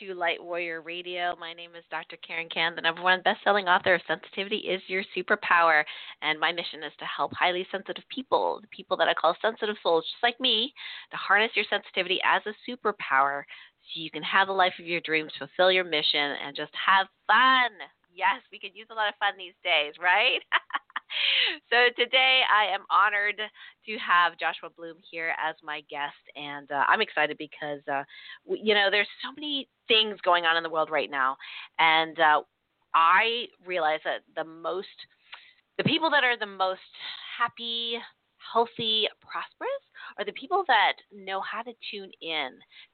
to Light Warrior Radio. My name is Dr. Karen Kan, the number one best-selling author of Sensitivity is Your Superpower, and my mission is to help highly sensitive people, the people that I call sensitive souls, just like me, to harness your sensitivity as a superpower so you can have the life of your dreams, fulfill your mission, and just have fun. Yes, we could use a lot of fun these days, right? so today I am honored to have Joshua Bloom here as my guest, and uh, I'm excited because uh, we, you know there's so many things going on in the world right now, and uh, I realize that the most the people that are the most happy, healthy, prosperous are the people that know how to tune in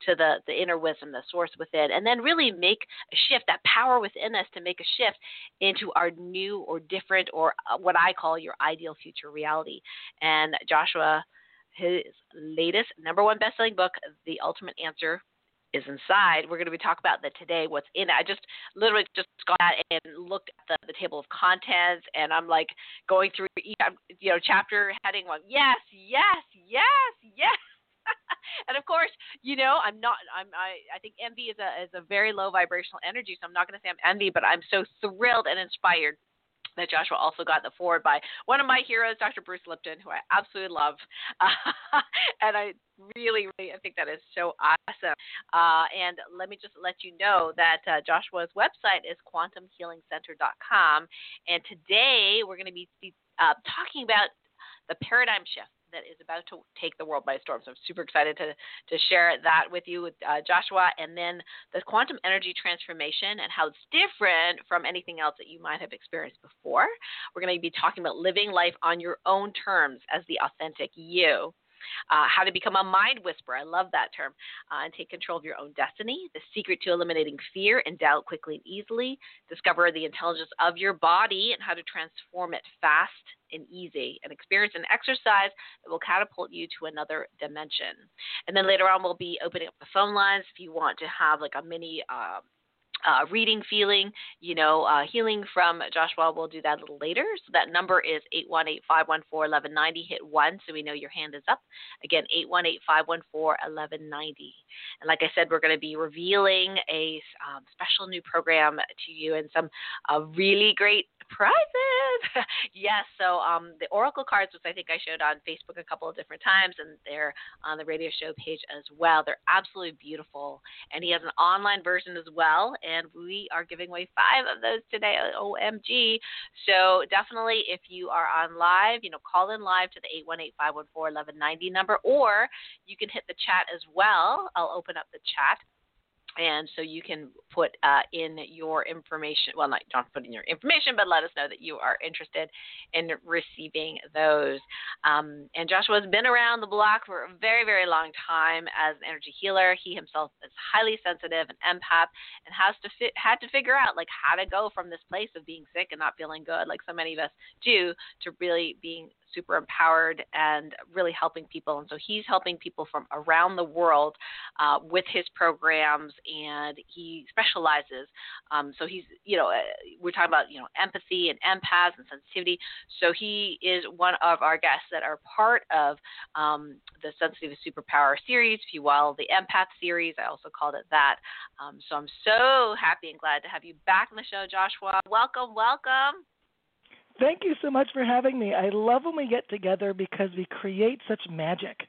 to the, the inner wisdom, the source within, and then really make a shift, that power within us to make a shift into our new or different or uh, what I call your ideal future reality. And Joshua, his latest number one best-selling book, The Ultimate Answer is inside. We're going to be talking about that today. What's in it? I just literally just got and looked at the, the table of contents, and I'm like going through each you know chapter heading one. Yes, yes, yes, yes. and of course, you know, I'm not. I'm. I. I think envy is a is a very low vibrational energy, so I'm not going to say I'm envy, but I'm so thrilled and inspired that Joshua also got the forward by one of my heroes, Dr. Bruce Lipton, who I absolutely love, uh, and I really, really, I think that is so awesome. Uh, and let me just let you know that uh, Joshua's website is quantumhealingcenter.com, and today we're going to be uh, talking about the paradigm shift that is about to take the world by storm. So I'm super excited to, to share that with you with uh, Joshua and then the quantum energy transformation and how it's different from anything else that you might have experienced before. We're going to be talking about living life on your own terms as the authentic you. Uh, how to become a mind whisperer. I love that term. Uh, and take control of your own destiny. The secret to eliminating fear and doubt quickly and easily. Discover the intelligence of your body and how to transform it fast and easy. And experience an exercise that will catapult you to another dimension. And then later on, we'll be opening up the phone lines if you want to have like a mini. Uh, uh, reading, feeling, you know, uh, healing from Joshua. We'll do that a little later. So that number is 818 514 1190. Hit 1 so we know your hand is up. Again, 818 514 1190. And like I said, we're going to be revealing a um, special new program to you and some uh, really great prizes. yes, so um, the Oracle cards, which I think I showed on Facebook a couple of different times, and they're on the radio show page as well. They're absolutely beautiful. And he has an online version as well, and we are giving away five of those today. OMG. So definitely, if you are on live, you know, call in live to the 818 514 1190 number, or you can hit the chat as well. I'll open up the chat and so you can put uh, in your information. Well, not don't put in your information, but let us know that you are interested in receiving those. Um, and Joshua has been around the block for a very, very long time as an energy healer. He himself is highly sensitive and empath, and has to fi- had to figure out like how to go from this place of being sick and not feeling good, like so many of us do, to really being super empowered and really helping people. And so he's helping people from around the world uh, with his programs, and he specializes. Um, so he's, you know, uh, we're talking about, you know, empathy and empaths and sensitivity. So he is one of our guests that are part of um, the Sensitive Superpower series, if you will, the Empath series. I also called it that. Um, so I'm so happy and glad to have you back on the show, Joshua. Welcome, welcome. Thank you so much for having me. I love when we get together because we create such magic.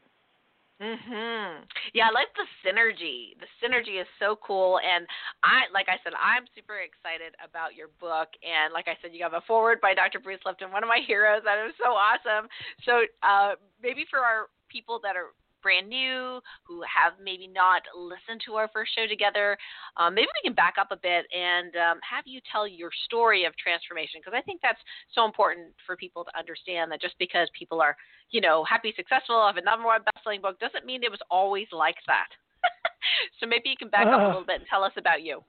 Mhm. Yeah, I like the synergy. The synergy is so cool and I like I said I'm super excited about your book and like I said you have a forward by Dr. Bruce Lipton, one of my heroes. That is so awesome. So, uh maybe for our people that are brand new, who have maybe not listened to our first show together, um, maybe we can back up a bit and um, have you tell your story of transformation because I think that's so important for people to understand that just because people are, you know, happy, successful, have a number one best-selling book doesn't mean it was always like that. so maybe you can back uh, up a little bit and tell us about you.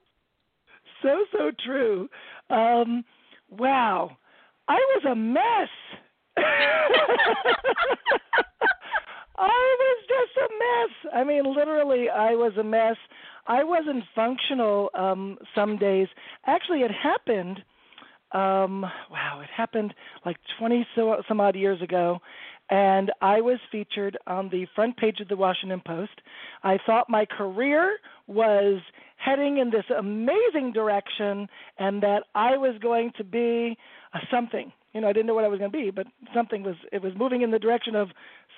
So so true. Um, wow, I was a mess. I was just a mess. I mean, literally, I was a mess. I wasn't functional um, some days. Actually, it happened um wow, it happened like 20 so some odd years ago and I was featured on the front page of the Washington Post. I thought my career was heading in this amazing direction and that I was going to be a something. You know, I didn't know what I was going to be, but something was it was moving in the direction of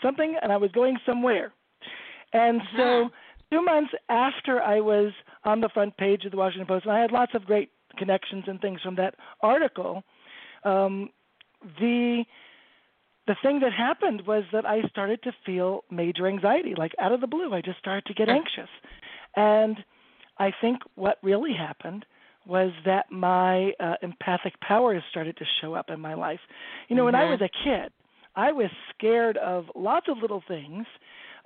something and I was going somewhere. And so Uh-huh. 2 months after I was on the front page of the Washington Post and I had lots of great connections and things from that article, um the the thing that happened was that I started to feel major anxiety, like out of the blue. I just started to get anxious. And I think what really happened was that my uh, empathic powers started to show up in my life. You know, when I Mhm. was a kid, I was scared of lots of little things,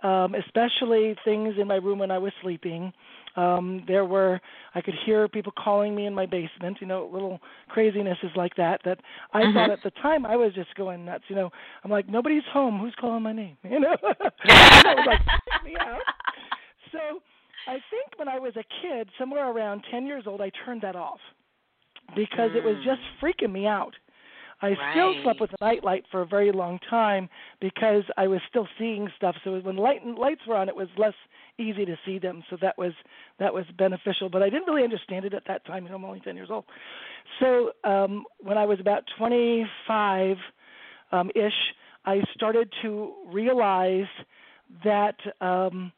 um, especially things in my room when I was sleeping. Um, there were I could hear people calling me in my basement, you know, little crazinesses like that that I Mhm. thought at the time I was just going nuts, you know. I'm like, Nobody's home, who's calling my name? You know? that was like me out. So I think when I was a kid, somewhere around 10 years old, I turned that off because it was just freaking me out. I still slept with a nightlight for a very long time because I was still seeing stuff. So when light lights were on, it was less easy to see them. So that was that was beneficial. But I didn't really understand it at that time. You know, I'm only 10 years old. So um, when I was about 25 um, ish, I started to realize that um,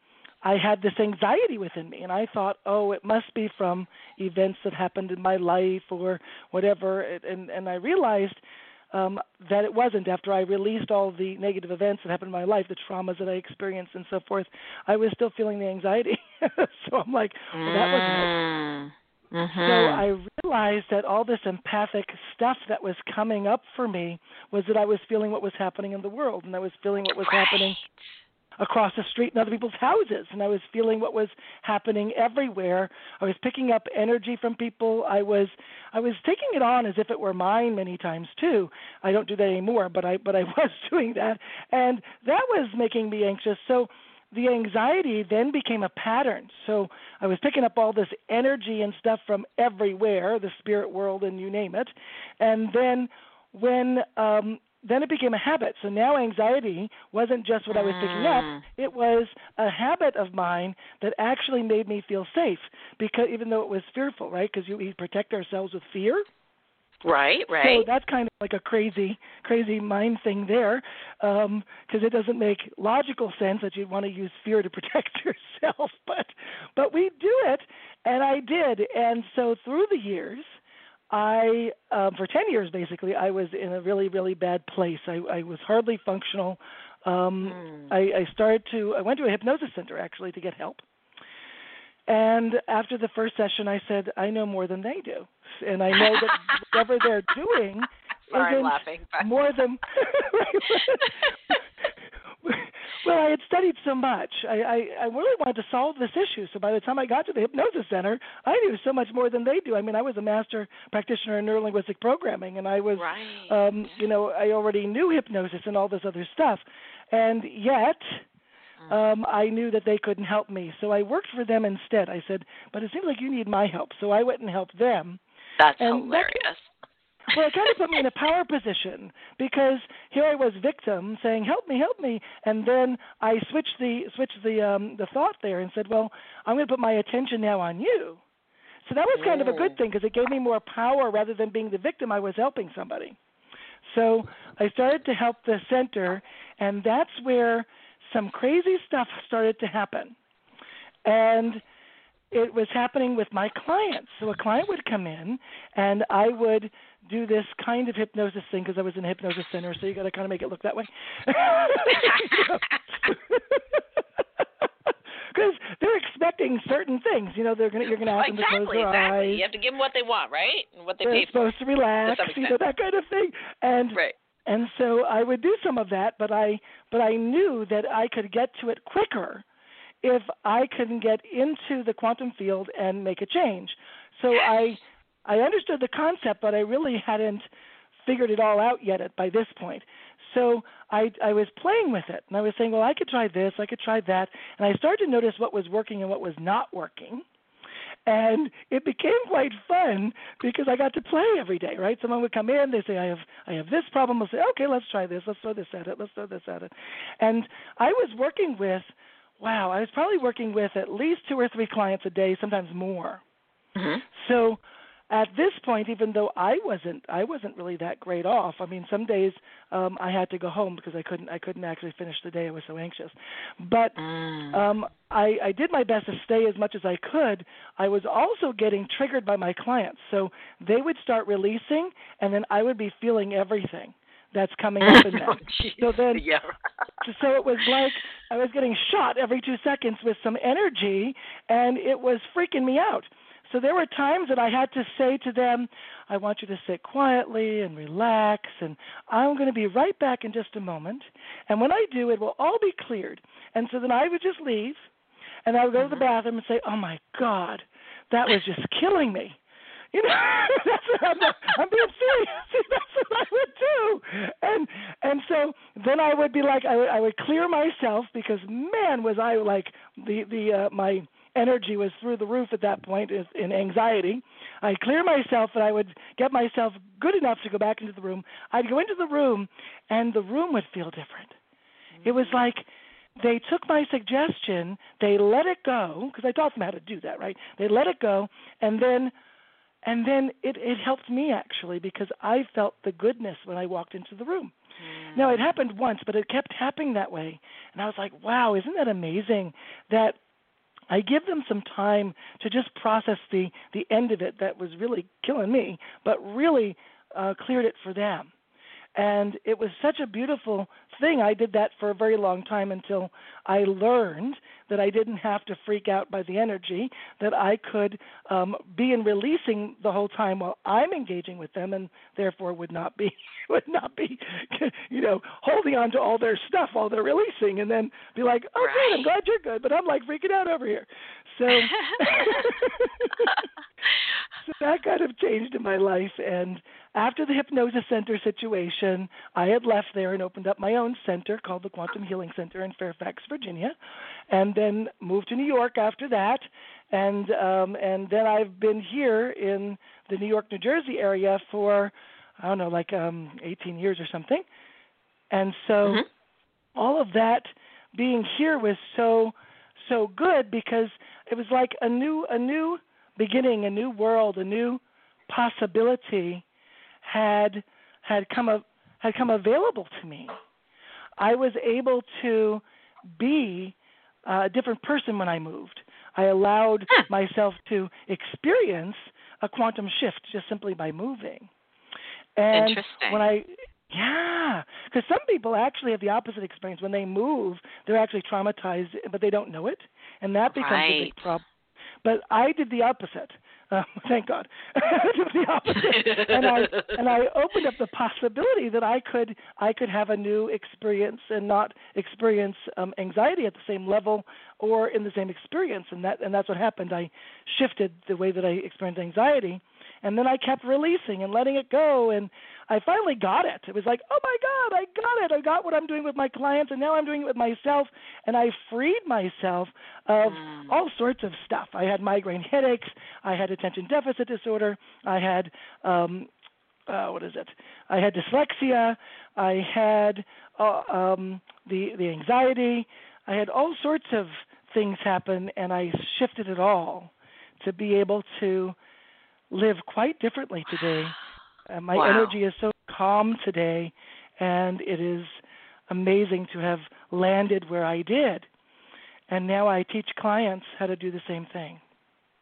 I had this anxiety within me, and I thought, oh, it must be from events that happened in my life or whatever. And and I realized um, that it wasn't. After I released all the negative events that happened in my life, the traumas that I experienced, and so forth, I was still feeling the anxiety. so I'm like, well, that wasn't it. Mm. Mhm. So I realized that all this empathic stuff that was coming up for me was that I was feeling what was happening in the world, and I was feeling what was happening across the street in other people's houses, and I was feeling what was happening everywhere. I was picking up energy from people. I was I was taking it on as if it were mine many times too. I don't do that anymore, but I but I was doing that, and that was making me anxious. So the anxiety then became a pattern. So I was picking up all this energy and stuff from everywhere, the spirit world and you name it. And then when um then it became a habit. So now anxiety wasn't just what I was picking up, Mm. it was a habit of mine that actually made me feel safe because even though it was fearful, right? Because we protect ourselves with fear. Right, right. So that's kind of like a crazy, crazy mind thing there, because it doesn't make logical sense that you'd want to use fear to protect yourself. But, but we do it, and I did. And so through the years, I, um, for ten years basically, I was in a really, really bad place. I, I was hardly functional. Um, Mm. I, I started to. I went to a hypnosis center actually to get help. And after the first session, I said, I know more than they do, and I know that whatever they're doing Sorry, I'm isn't laughing. but- more than. well, I had studied so much. I, I I really wanted to solve this issue. So by the time I got to the hypnosis center, I knew so much more than they do. I mean, I was a master practitioner in neurolinguistic programming, and I was right. um, you know, I already knew hypnosis and all this other stuff. And yet, Mm. um, I knew that they couldn't help me. So I worked for them instead. I said, but it seems like you need my help. So I went and helped them. That's and that- hilarious. Well, it kind of put me in a power position because here I was victim saying, "Help me, help me," and then I switched the switched the um, the thought there and said, "Well, I'm going to put my attention now on you." So that was kind of a good thing because it gave me more power rather than being the victim. I was helping somebody. So I started to help the center, and that's where some crazy stuff started to happen. And it was happening with my clients. So a client would come in, and I would do this kind of hypnosis thing because I was in a hypnosis center. So you got to kind of make it look that way. Because they're expecting certain things, you know. They're gonna, you're gonna ask them to close their exactly. eyes. You have to give them what they want, right? And what they They're paid for. supposed to relax, some you know, that kind of thing. And Right. and so I would do some of that, but I but I knew that I could get to it quicker if I could get into the quantum field and make a change. So I I understood the concept, but I really hadn't figured it all out yet at, by this point. So I I was playing with it, and I was saying, well, I could try this, I could try that, and I started to notice what was working and what was not working. and it became quite fun because I got to play every day. Right? Someone would come in, they say, "I have I have this problem." I'll say, "Okay, let's try this. Let's throw this at it. Let's throw this at it," and I was working with. Wow, I was probably working with at least two or three clients a day, sometimes more. Mm-hmm. So at this point, even though I wasn't, I wasn't really that great off. I mean, some days um, I had to go home because I couldn't, I couldn't actually finish the day. I was so anxious. But mm. um, I, I did my best to stay as much as I could. I was also getting triggered by my clients, so they would start releasing, and then I would be feeling everything that's coming up in them. oh, so then, yeah. so it was like I was getting shot every two seconds with some energy, and it was freaking me out. So there were times that I had to say to them, I want you to sit quietly and relax, and I'm going to be right back in just a moment. And when I do, it will all be cleared. And so then I would just leave, and I would go to the mm-hmm. bathroom and say, Oh my God, that was just killing me. You know, that's what I'm, I'm being serious. that's what I would do, and and so then I would be like, I would, I would clear myself because man, was I like the the uh, my energy was through the roof at that point in anxiety. I'd clear myself and I would get myself good enough to go back into the room. I'd go into the room and the room would feel different. Mm-hmm. It was like they took my suggestion, they let it go because I taught them how to do that, right? They let it go and then and then it it helped me actually because I felt the goodness when I walked into the room. Mm. Now it happened once, but it kept happening that way. And I was like, wow, isn't that amazing that I give them some time to just process the the end of it that was really killing me, but really uh, cleared it for them. And it was such a beautiful thing. I did that for a very long time until I learned that I didn't have to freak out by the energy, that I could um, be in releasing the whole time while I'm engaging with them, and therefore would not be would not be, you know, holding on to all their stuff while they're releasing, and then be like, "Oh, right. great, I'm glad you're good," but I'm like freaking out over here. So, so that kind of changed in my life, and after the hypnosis center situation, I had left there and opened up my own center called the Quantum Healing Center in Fairfax, Virginia, and then moved to New York after that. And um, and then I've been here in the New York, New Jersey area for I don't know, like um, 18 years or something. And so mm-hmm. all of that being here was so so good because it was like a new a new beginning, a new world, a new possibility had had come a, had come available to me. I was able to be a different person when I moved. I allowed huh. myself to experience a quantum shift just simply by moving. And Interesting. when I yeah, because some people actually have the opposite experience. When they move, they're actually traumatized, but they don't know it, and that becomes right. a big problem. But I did the opposite. Uh, thank God. and I and I opened up the possibility that I could I could have a new experience and not experience um, anxiety at the same level or in the same experience. And that and that's what happened. I shifted the way that I experienced anxiety and then I kept releasing and letting it go and I finally got it. It was like, "Oh my god, I got it. I got what I'm doing with my clients and now I'm doing it with myself." And I freed myself of mm. all sorts of stuff. I had migraine headaches, I had attention deficit disorder, I had um uh, what is it? I had dyslexia. I had uh, um, the the anxiety. I had all sorts of things happen, and I shifted it all to be able to live quite differently today. Uh, my wow. energy is so calm today, and it is amazing to have landed where I did. And now I teach clients how to do the same thing.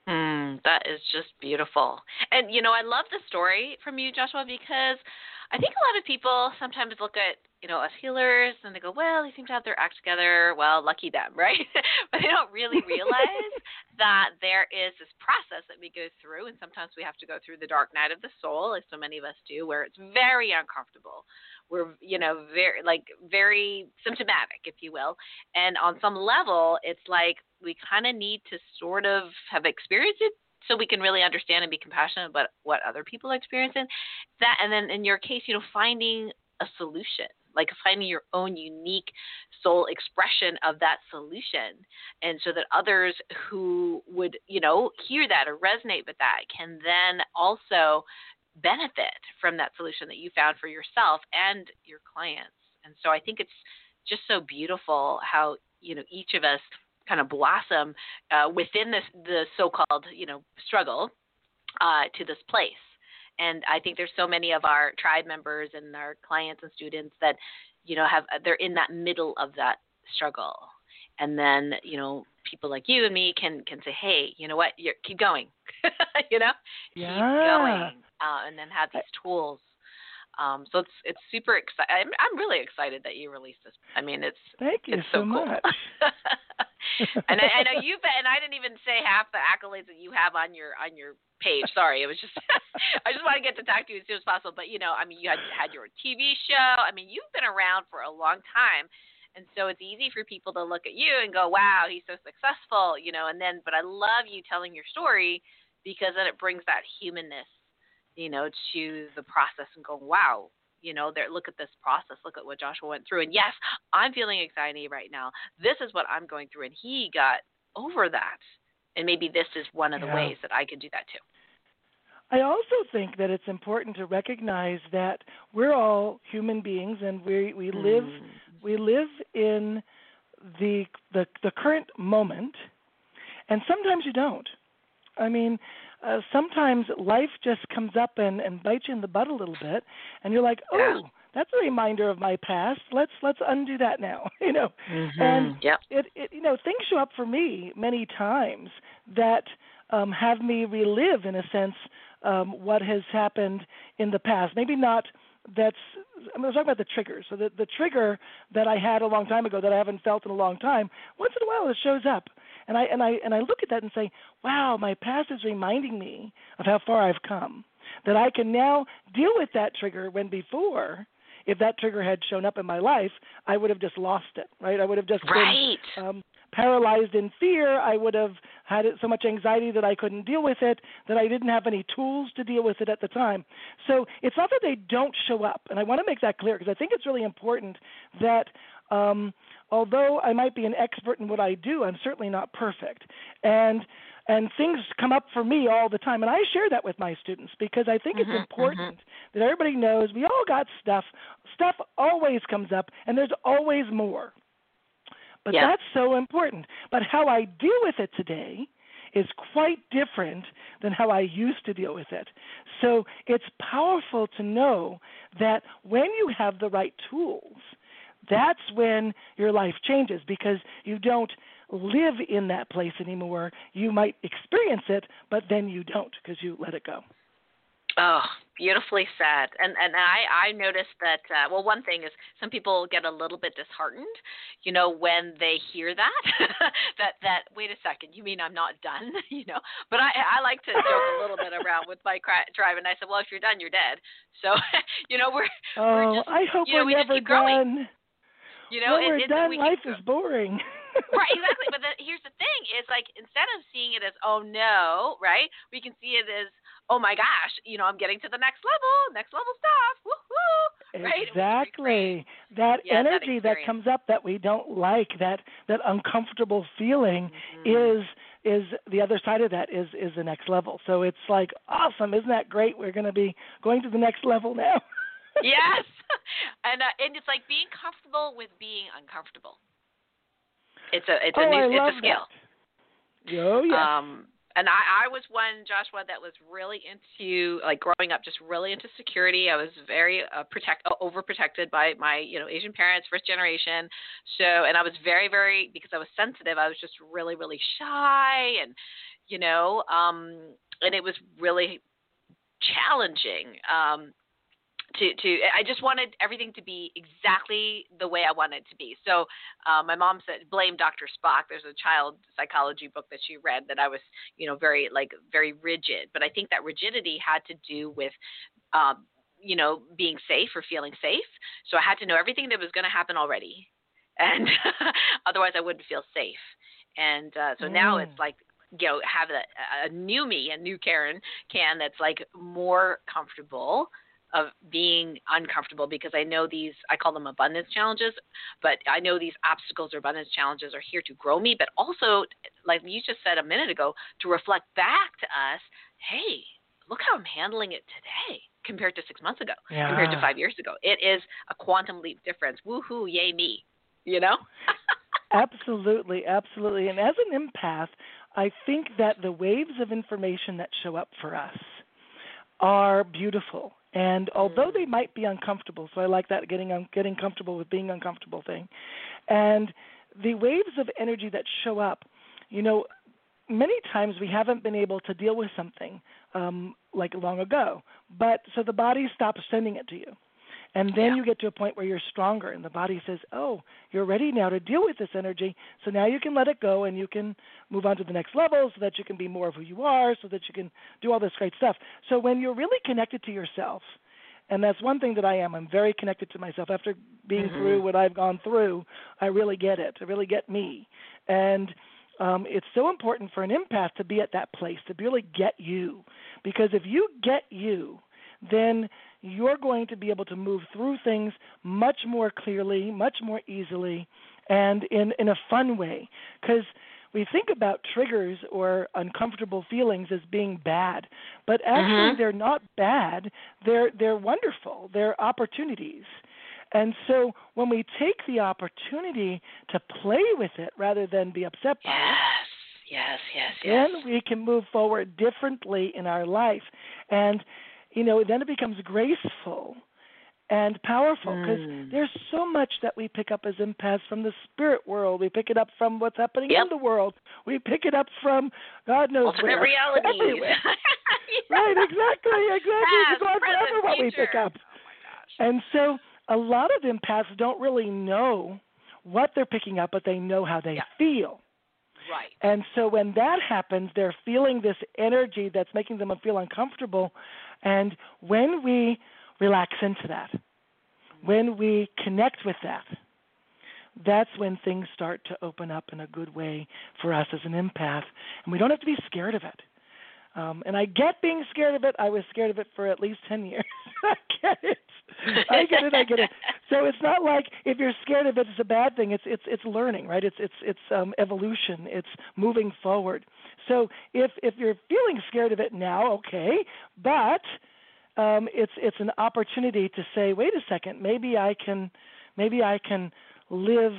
Mm, that is just beautiful. And, you know, I love the story from you, Joshua, because I think a lot of people sometimes look at you know, us healers, and they go, well, they seem to have their act together. Well, lucky them, right? but they don't really realize that there is this process that we go through, and sometimes we have to go through the dark night of the soul, as so many of us do, where it's very uncomfortable. We're, you know, very like very symptomatic, if you will, and on some level, it's like we kind of need to sort of have experienced it so we can really understand and be compassionate about what other people are experiencing that and then in your case you know finding a solution like finding your own unique soul expression of that solution. And so that others who would, you know, hear that or resonate with that can then also benefit from that solution that you found for yourself and your clients. And so I think it's just so beautiful how, you know, each of us kind of blossom uh, within this the so-called, you know, struggle uh, to this place. And I think there's so many of our tribe members and our clients and students that, you know, have they're in that middle of that struggle. And then, you know, people like you and me can can say, hey, you know what, You're, keep going, you know, yeah. keep going, uh, and then have these tools. Um, so it's it's super exciting. I'm, I'm really excited that you released this. I mean, it's thank you it's so, so cool. much. and I, I know you've and I didn't even say half the accolades that you have on your on your page. Sorry, it was just I just want to get to talk to you as soon as possible. But you know, I mean, you had had your TV show. I mean, you've been around for a long time, and so it's easy for people to look at you and go, "Wow, he's so successful," you know. And then, but I love you telling your story because then it brings that humanness, you know, to the process and go, "Wow." You know, there. Look at this process. Look at what Joshua went through. And yes, I'm feeling anxiety right now. This is what I'm going through, and he got over that and maybe this is one of the yeah. ways that I can do that too. I also think that it's important to recognize that we're all human beings and we we live Mm. we live in the the the current moment and sometimes you don't. I mean, uh, sometimes life just comes up and and bites you in the butt a little bit and you're like, "Oh, Yeah. that's a reminder of my past. Let's let's undo that now." you know. Mm-hmm. And yep. it, it you know things show up for me many times that um, have me relive in a sense um, what has happened in the past. Maybe not that's I mean, I was talking about the trigger. So the the trigger that I had a long time ago that I haven't felt in a long time, once in a while it shows up. And I and I and I look at that and say, Wow, my past is reminding me of how far I've come. That I can now deal with that trigger when before if that trigger had shown up in my life, I would have just lost it, right? I would have just Right. been um, paralyzed in fear. I would have had so much anxiety that I couldn't deal with it, that I didn't have any tools to deal with it at the time. So it's not that they don't show up, and I want to make that clear because I think it's really important that. Um, although I might be an expert in what I do, I'm certainly not perfect. And and things come up for me all the time and i share that with my students because i think Mhm, it's important that everybody knows we all got stuff stuff always comes up and there's always more but Yeah. that's so important but how i deal with it today is quite different than how I used to deal with it. So it's powerful to know that when you have the right tools, that's when your life changes because you don't live in that place anymore. You might experience it, but then you don't because you let it go. Oh, beautifully said. And and I I noticed that uh, well one thing is some people get a little bit disheartened, you know, when they hear that that that wait a second, you mean I'm not done, you know. But I I like to joke a little bit around with my cri- tribe and I said, well, if you're done, you're dead. So, you know, we're we're Oh, just I hope you know, we're we never keep growing. You know, when it, we're done, we life keep is boring. right, exactly. But the, here's the thing: is like instead of seeing it as oh no, right? We can see it as oh my gosh, you know, I'm getting to the next level, next level stuff, woohoo! Right? Exactly. That Yeah, energy that, experience. comes up that we don't like, that that uncomfortable feeling Mhm. is is the other side of that is is the next level. So it's like awesome, isn't that great? We're going to be going to the next level now. yes, and uh, and it's like being comfortable with being uncomfortable. It's a it's a oh, new I it's a skill. that. Oh yeah. Um, and I, I was one, Joshua, that was really into like growing up, just really into security. I was very uh, protect uh, overprotected by my you know Asian parents, first generation. So, and I was very very because I was sensitive. I was just really really shy, and you know, um, and it was really challenging. Um, to to I just wanted everything to be exactly the way I wanted it to be. So uh, my mom said blame Dr. Spock. There's a child psychology book that she read that I was you know very like very rigid, but I think that rigidity had to do with um, you know being safe or feeling safe. So I had to know everything that was going to happen already, and otherwise I wouldn't feel safe. And uh, so now Mm. it's like you know have a, a new me, a new Karen Kan that's like more comfortable of being uncomfortable because I know these I call them abundance challenges, but I know these obstacles or abundance challenges are here to grow me, but also like you just said a minute ago to reflect back to us, hey, look how I'm handling it today compared to 6 months ago, yeah. compared to 5 years ago. It is a quantum leap difference. Woohoo, yay me. You know? absolutely, absolutely. And as an empath, I think that the waves of information that show up for us are beautiful. And although they might be uncomfortable, so I like that getting un- getting comfortable with being uncomfortable thing. And the waves of energy that show up, you know, many times we haven't been able to deal with something um, like long ago, but so the body stops sending it to you. And then yeah. you get to a point where you're stronger, and the body says, "Oh, you're ready now to deal with this energy. So now you can let it go, and you can move on to the next level, so that you can be more of who you are, so that you can do all this great stuff." So when you're really connected to yourself, and that's one thing that I am. I'm very connected to myself. After being mm-hmm. through what I've gone through, I really get it. I really get me, and um, it's so important for an empath to be at that place to really get you, because if you get you, then you're going to be able to move through things much more clearly, much more easily, and in, in a fun way. Because we think about triggers or uncomfortable feelings as being bad, but actually mm-hmm. they're not bad. They're they're wonderful. They're opportunities. And so when we take the opportunity to play with it rather than be upset by yes. it, yes, yes, yes, then we can move forward differently in our life. And you know, then it becomes graceful and powerful because mm. there's so much that we pick up as empaths from the spirit world. We pick it up from what's happening yep. in the world. We pick it up from God knows Alternate where. realities. Everywhere. yeah. Right, exactly, exactly. Past, on forever what we pick up. Oh and so a lot of empaths don't really know what they're picking up, but they know how they yeah. feel. Right. And so when that happens, they're feeling this energy that's making them feel uncomfortable. And when we relax into that, when we connect with that, that's when things start to open up in a good way for us as an empath. And we don't have to be scared of it. Um, and I get being scared of it. I was scared of it for at least 10 years. I get it. I get it. I get it. So it's not like if you're scared of it, it's a bad thing. It's it's it's learning, right? It's it's it's um, evolution. It's moving forward. So if if you're feeling scared of it now, okay, but um, it's it's an opportunity to say, wait a second, maybe I can maybe I can live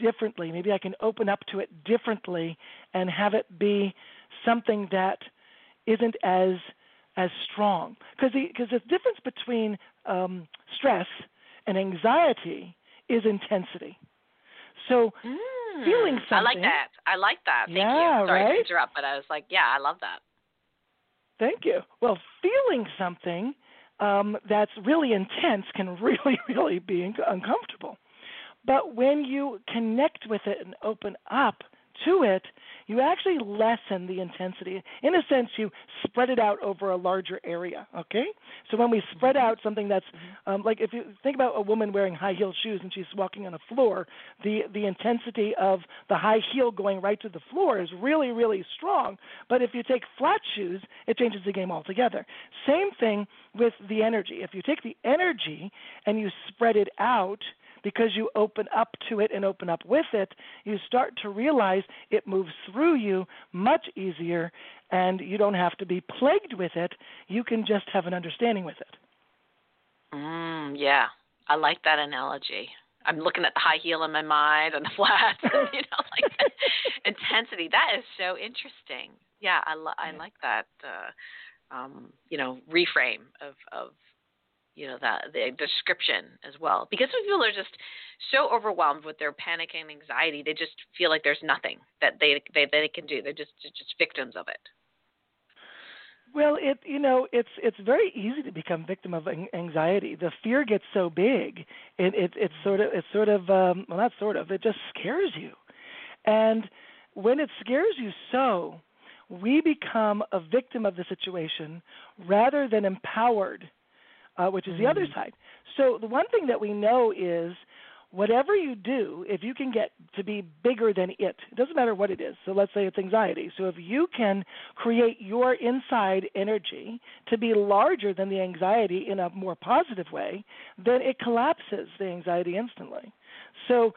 differently. Maybe I can open up to it differently and have it be something that isn't as as strong because the the difference between um, stress and anxiety is intensity. So mm, feeling something. I like that. I like that. Thank yeah, you. Sorry right? to interrupt, but I was like, yeah, I love that. Thank you. Well, feeling something um, that's really intense can really, really be uncomfortable. But when you connect with it and open up to it, you actually lessen the intensity. In a sense, you spread it out over a larger area. Okay, so when we spread mm-hmm. out something that's um, like if you think about a woman wearing high heel shoes and she's walking on a floor, the the intensity of the high heel going right to the floor is really really strong. But if you take flat shoes, it changes the game altogether. Same thing with the energy. If you take the energy and you spread it out because you open up to it and open up with it, you start to realize it moves through you much easier and you don't have to be plagued with it. You can just have an understanding with it. Mm, yeah, I like that analogy. I'm looking at the high heel in my mind and the flats, and, you know, like intensity. That is so interesting. Yeah, I, lo- I like that. Uh, um, you know, reframe of of you know the the description as well because some people are just so overwhelmed with their panic and anxiety they just feel like there's nothing that they they, they can do. They're just just victims of it. Well it you know it's it's very easy to become victim of anxiety. The fear gets so big it it it's sort of it's sort of um well not sort of it just scares you. And when it scares you so we become a victim of the situation rather than empowered uh, which is the other mm. side. So the one thing that we know is whatever you do, if you can get to be bigger than it, it doesn't matter what it is. So let's say it's anxiety. So if you can create your inside energy to be larger than the anxiety in a more positive way, then it collapses the anxiety instantly. So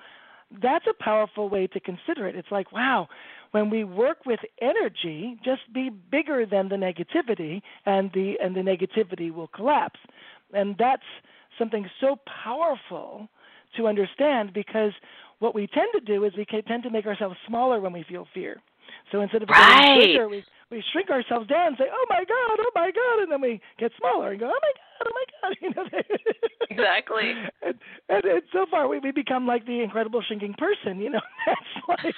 that's a powerful way to consider it. It's like, wow, when we work with energy, just be bigger than the negativity and the and the negativity will collapse. And that's something so powerful to understand because what we tend to do is we tend to make ourselves smaller when we feel fear. So instead of right. getting bigger, we we shrink ourselves down and say, "Oh my God, oh my God," and then we get smaller and go, "Oh my God, oh my God," you know. exactly. And, and, and so far, we we become like the incredible shrinking person, you know. That's like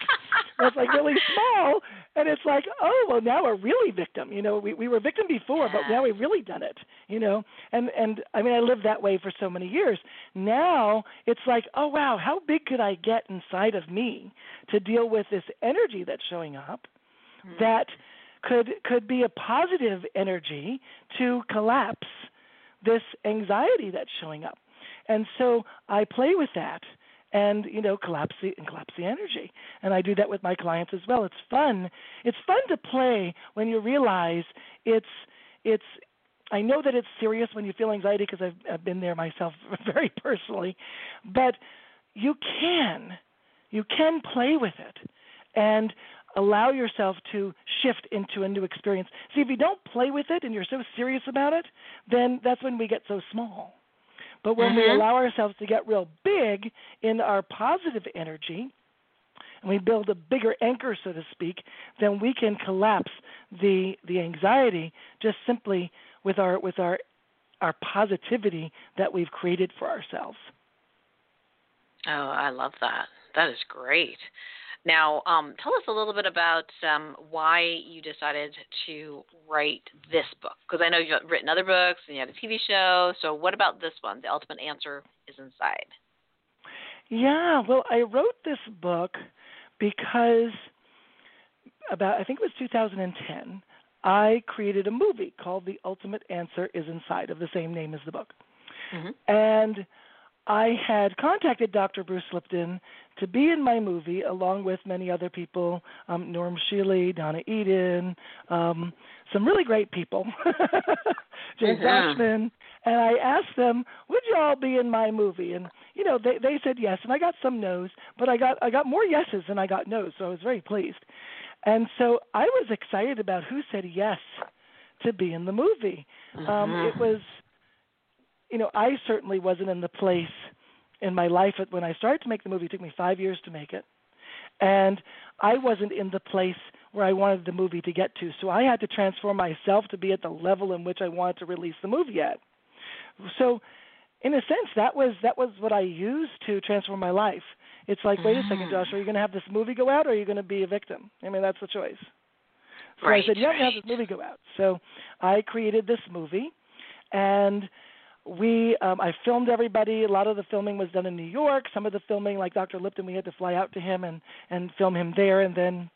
that's like really small, and it's like, oh well, now we're really victim. You know, we we were victim before, but now we've really done it. You know, and and I mean, I lived that way for so many years. Now it's like, oh wow, how big could I get inside of me to deal with this energy that's showing up? Mm-hmm. That could could be a positive energy to collapse this anxiety that's showing up. And so I play with that and you know collapse the and collapse the energy. And i do that with my clients as well. It's fun. It's fun to play when you realize it's it's i know that it's serious when you feel anxiety because I've, I've been there myself very personally but you can you can play with it. And allow yourself to shift into a new experience. See, if you don't play with it and you're so serious about it, then that's when we get so small. But when mm-hmm. we allow ourselves to get real big in our positive energy, and we build a bigger anchor, so to speak, then we can collapse the the anxiety just simply with our with our our positivity that we've created for ourselves. Oh, I love that. That is great. Now, um, tell us a little bit about um, why you decided to write this book. Because I know you've written other books and you had a TV show. So, what about this one? The Ultimate Answer is Inside. Yeah, well, I wrote this book because about, I think it was 2010, I created a movie called The Ultimate Answer is Inside, of the same name as the book. Mm-hmm. And I had contacted Dr. Bruce Lipton to be in my movie, along with many other people, um, Norm Shealy, Donna Eden, um, some really great people, Jay mm and I asked them, "Would you all be in my movie?" And you know, they they said yes, and I got some no's, but I got I got more yeses than I got no's, so I was very pleased. And so I was excited about who said yes to be in the movie. Mm-hmm. Um, it was you know, I certainly wasn't in the place in my life when I started to make the movie. It took me five years to make it, and I wasn't in the place where I wanted the movie to get to. So I had to transform myself to be at the level in which I wanted to release the movie at. So, in a sense, that was that was what I used to transform my life. It's like, wait a second, mm-hmm. Josh, are you going to have this movie go out, or are you going to be a victim? I mean, that's the choice. So right, I said, you have right. to have this movie go out. So I created this movie, and we um, I filmed everybody. A lot of the filming was done in New York. Some of the filming, like Dr. Lipton, we had to fly out to him and and film him there. And then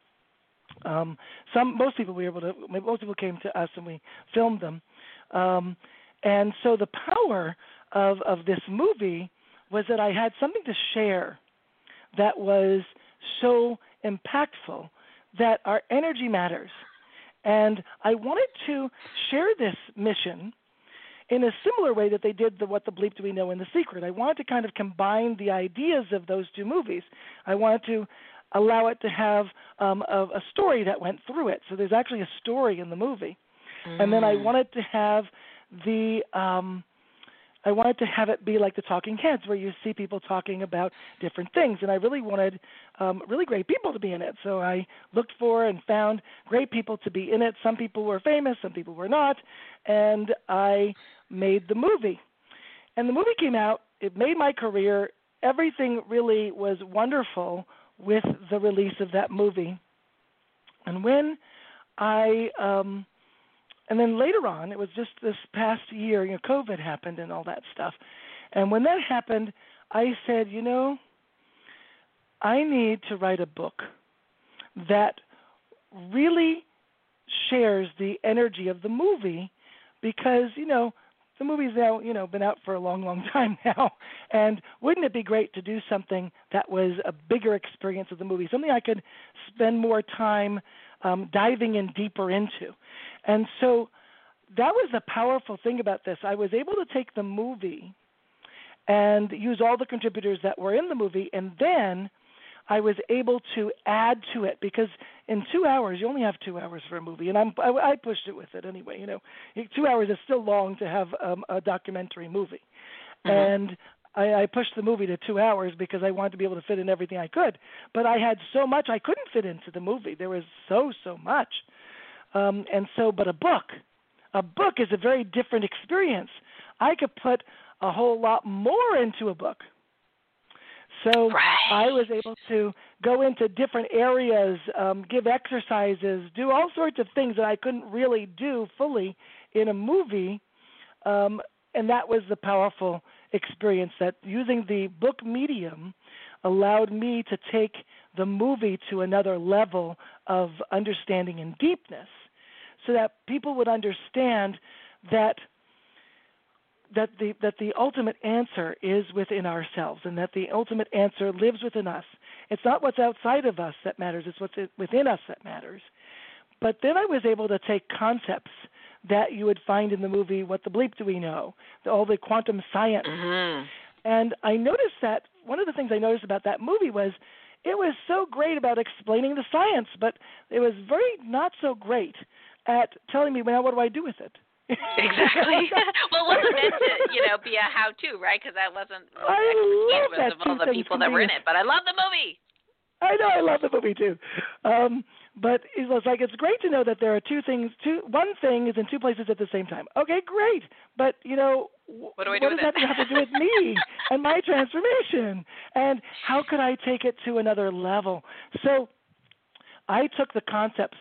um, some most people we were able to most people came to us and we filmed them. Um, and so the power of of this movie was that I had something to share that was so impactful that our energy matters. And I wanted to share this mission in a similar way that they did the What the Bleep Do We Know in The Secret. I wanted to kind of combine the ideas of those two movies. I wanted to allow it to have um, a, a story that went through it. So there's actually a story in the movie. Mm. And then I wanted to have the um, I wanted to have it be like the Talking Heads, where you see people talking about different things, and I really wanted um, really great people to be in it. So I looked for and found great people to be in it. Some people were famous, some people were not, and I made the movie. And the movie came out, it made my career. Everything really was wonderful with the release of that movie. And when I um and then later on, it was just this past year, you know, COVID happened and all that stuff. And when that happened, I said, you know, I need to write a book that really shares the energy of the movie because, you know, the movie's now, you know, been out for a long, long time now. And wouldn't it be great to do something that was a bigger experience of the movie, something I could spend more time um, diving in deeper into? And so that was the powerful thing about this. I was able to take the movie and use all the contributors that were in the movie, and then I was able to add to it because in two hours you only have two hours for a movie, and I'm I, I pushed it with it anyway. You know, two hours is still long to have um, a documentary movie, mm-hmm. and I, I pushed the movie to two hours because I wanted to be able to fit in everything I could. But I had so much I couldn't fit into the movie. There was so so much, um, and so but a book, a book is a very different experience. I could put a whole lot more into a book so right. I was able to go into different areas, um, give exercises, do all sorts of things that I couldn't really do fully in a movie. Um, and that was the powerful experience that using the book medium allowed me to take the movie to another level of understanding and deepness so that people would understand that that the that the ultimate answer is within ourselves and that the ultimate answer lives within us. It's not what's outside of us that matters, it's what's within us that matters. But then I was able to take concepts that you would find in the movie What the Bleep Do We Know, the, all the quantum science. Mm-hmm. And I noticed that one of the things I noticed about that movie was it was so great about explaining the science, but it was very not so great at telling me, well, what do I do with it? Exactly. well, it wasn't meant to, you know, be a how-to, right? Because that wasn't the expertise of all the people that were in it. But I love the movie. I know I love the movie too. Um, but it was like it's great to know that there are two things. Two one thing is in two places at the same time. Okay, great. But you know, what, do what do does that have to do with me and my transformation? And how could I take it to another level? So, I took the concepts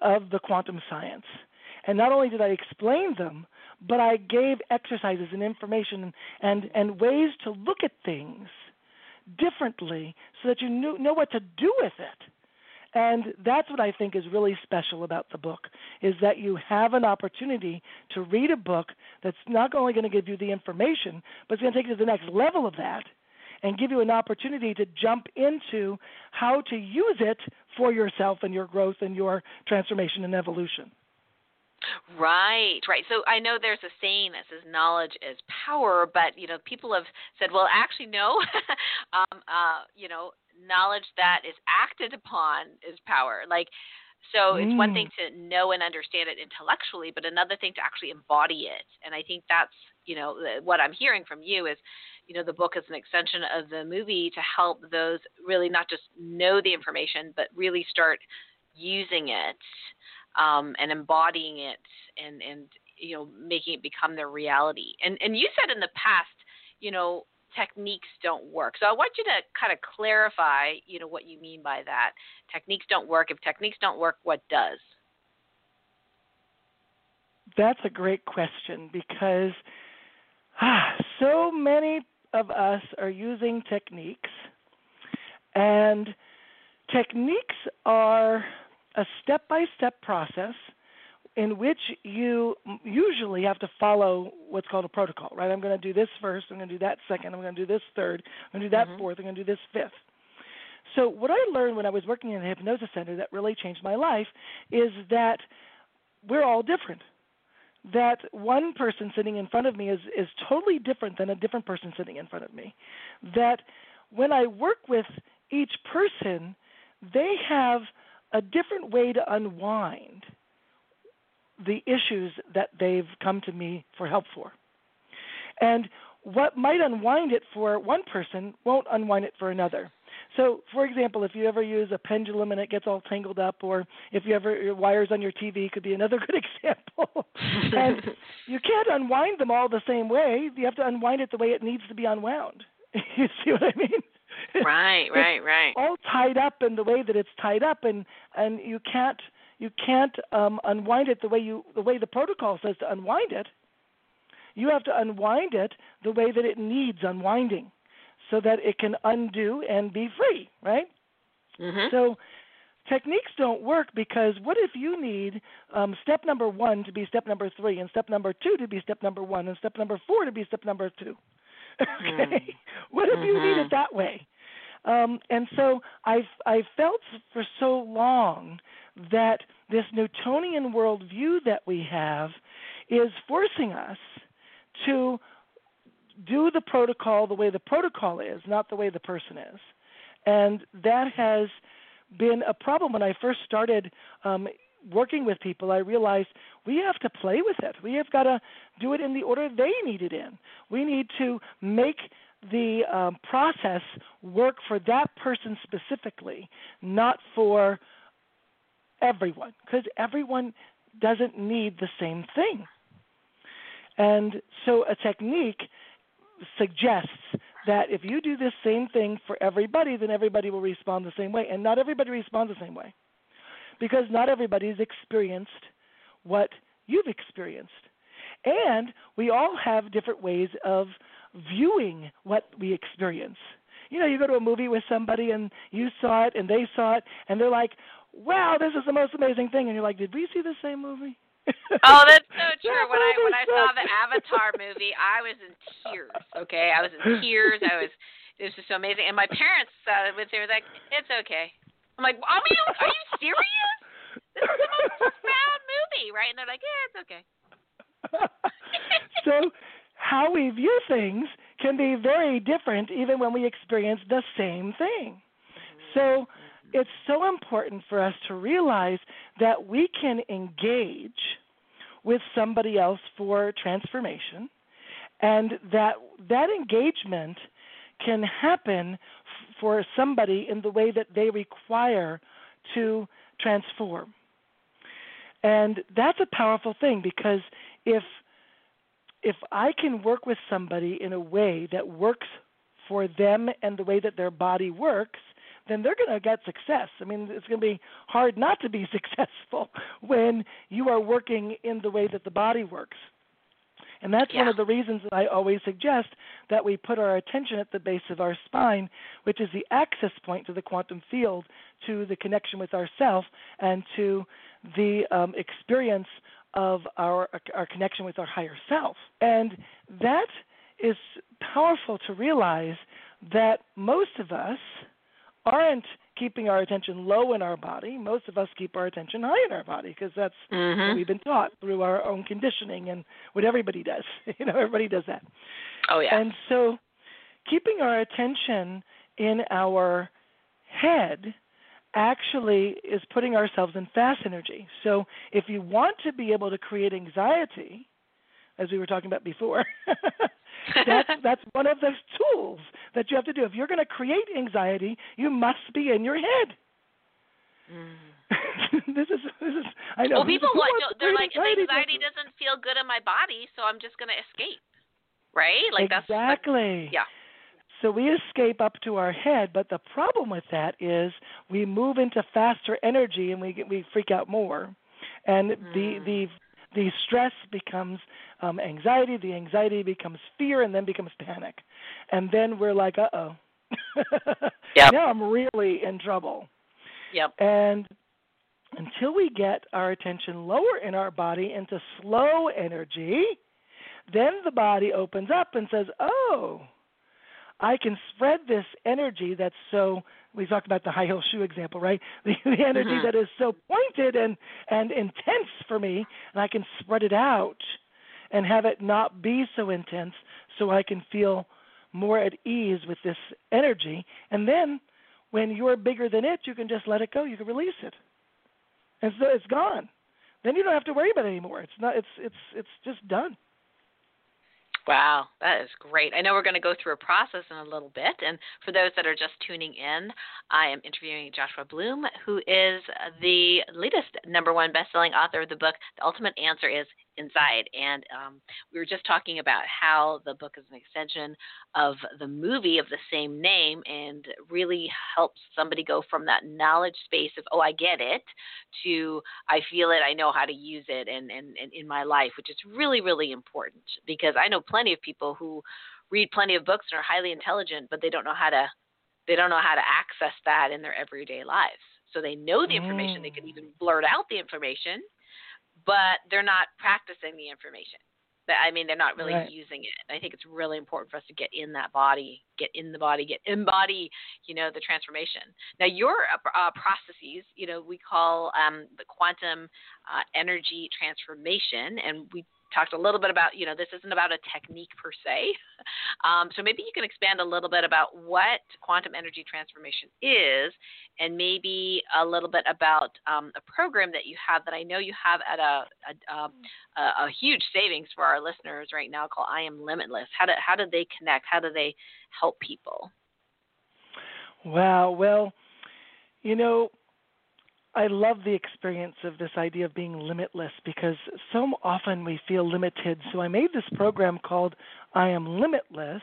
of the quantum science and not only did I explain them, but I gave exercises and information and, and ways to look at things differently so that you knew, know what to do with it. And that's what I think is really special about the book is that you have an opportunity to read a book that's not only going to give you the information, but it's going to take you to the next level of that and give you an opportunity to jump into how to use it for yourself and your growth and your transformation and evolution. Right, right. So I know there's a saying that says knowledge is power, but you know people have said, well, actually, no. um, uh, you know, knowledge that is acted upon is power. Like, so it's one thing mm. to know and understand it intellectually, but another thing to actually embody it. And I think that's you know what I'm hearing from you is, you know, the book is an extension of the movie to help those really not just know the information, but really start using it um, and embodying it and and you know making it become their reality. And and you said in the past, you know, techniques don't work. So I want you to kind of clarify, you know, what you mean by that. Techniques don't work. If techniques don't work, what does? That's a great question because ah, so many of us are using techniques, and techniques are a step by step process in which you usually have to follow what's called a protocol, right? I'm going to do this first, I'm going to do that second, I'm going to do this third, I'm going to do that mm-hmm. fourth, I'm going to do this fifth. So, what I learned when I was working in the hypnosis center that really changed my life is that we're all different. That one person sitting in front of me is, is totally different than a different person sitting in front of me. That when I work with each person, they have a different way to unwind the issues that they've come to me for help for. And what might unwind it for one person won't unwind it for another. So, for example, if you ever use a pendulum and it gets all tangled up, or if you ever your wires on your TV could be another good example. and you can't unwind them all the same way. You have to unwind it the way it needs to be unwound. you see what I mean? right, right, right. All tied up in the way that it's tied up, and and you can't you can't um, unwind it the way you the way the protocol says to unwind it. You have to unwind it the way that it needs unwinding, so that it can undo and be free, right? Mm-hmm. So techniques don't work because what if you need um, step number one to be step number three, and step number two to be step number one, and step number four to be step number two? okay, mm. what if mm-hmm. you need it that way? Um, and so I've I've felt for so long that this Newtonian worldview that we have is forcing us to do the protocol the way the protocol is, not the way the person is. And that has been a problem when I first started um, working with people. I realized we have to play with it. We have got to do it in the order they need it in. We need to make the um, process work for that person specifically, not for everyone, because everyone doesn't need the same thing. And so a technique suggests that if you do this same thing for everybody, then everybody will respond the same way. And not everybody responds the same way because not everybody's experienced what you've experienced. And we all have different ways of viewing what we experience. You know, you go to a movie with somebody and you saw it and they saw it and they're like, wow, this is the most amazing thing. And you're like, did we see the same movie? oh, that's so true. When I when I saw the Avatar movie, I was in tears. Okay, I was in tears. I was. It was just so amazing. And my parents uh, saw it with. They were like, "It's okay." I'm like, "Are you are you serious? This is the most profound movie, right?" And they're like, "Yeah, it's okay." so, how we view things can be very different, even when we experience the same thing. Mm-hmm. So it's so important for us to realize that we can engage with somebody else for transformation and that that engagement can happen f- for somebody in the way that they require to transform. And that's a powerful thing because if if I can work with somebody in a way that works for them and the way that their body works, then they're going to get success. I mean, it's going to be hard not to be successful when you are working in the way that the body works. And that's yeah. one of the reasons that I always suggest that we put our attention at the base of our spine, which is the access point to the quantum field, to the connection with ourself, and to the um, experience of our our connection with our higher self. And that is powerful to realize that most of us aren't keeping our attention low in our body. Most of us keep our attention high in our body because that's mm-hmm. what we've been taught through our own conditioning and what everybody does. you know, everybody does that. Oh yeah. And so keeping our attention in our head actually is putting ourselves in fast energy. So if you want to be able to create anxiety, as we were talking about before, that's that's one of those tools that you have to do. If you're going to create anxiety, you must be in your head. Mm. this is this is I know. Well, people want they're like anxiety, anxiety doesn't feel good in my body, so I'm just going to escape. Right? Like exactly. that's yeah. So we escape up to our head, but the problem with that is we move into faster energy and we get, we freak out more, and mm. the the the stress becomes um, anxiety, the anxiety becomes fear, and then becomes panic, and then we're like, uh oh, yep. now I'm really in trouble. Yep. And until we get our attention lower in our body into slow energy, then the body opens up and says, oh I can spread this energy that's so we talked about the high heel shoe example, right? The, the energy mm-hmm. that is so pointed and and intense for me, and I can spread it out and have it not be so intense, so I can feel more at ease with this energy. And then, when you're bigger than it, you can just let it go. You can release it, and so it's gone. Then you don't have to worry about it anymore. It's not. It's it's it's just done. Wow, that is great. I know we're going to go through a process in a little bit. And for those that are just tuning in, I am interviewing Joshua Bloom, who is the latest number one best-selling author of the book, The Ultimate Answer is Inside. And um, we were just talking about how the book is an extension of the movie of the same name and really helps somebody go from that knowledge space of, oh, I get it, to I feel it, I know how to use it and, and, and in my life, which is really, really important because I know plenty of people who read plenty of books and are highly intelligent, but they don't know how to they don't know how to access that in their everyday lives. So they know the information, mm. they can even blurt out the information, but they're not practicing the information. I mean, they're not really right. using it. I think it's really important for us to get in that body, get in the body, get embody, you know, the transformation. Now, your uh, processes, you know, we call um, the quantum uh, energy transformation, and we talked a little bit about, you know, this isn't about a technique per se. Um, so maybe you can expand a little bit about what quantum energy transformation is, and maybe a little bit about um, a program that you have that I know you have at a, a, um, a, a huge savings for our listeners right now called I Am Limitless. How do, how do they connect? How do they help people? Wow. Well, you know, I love the experience of this idea of being limitless because so often we feel limited. So I made this program called I Am Limitless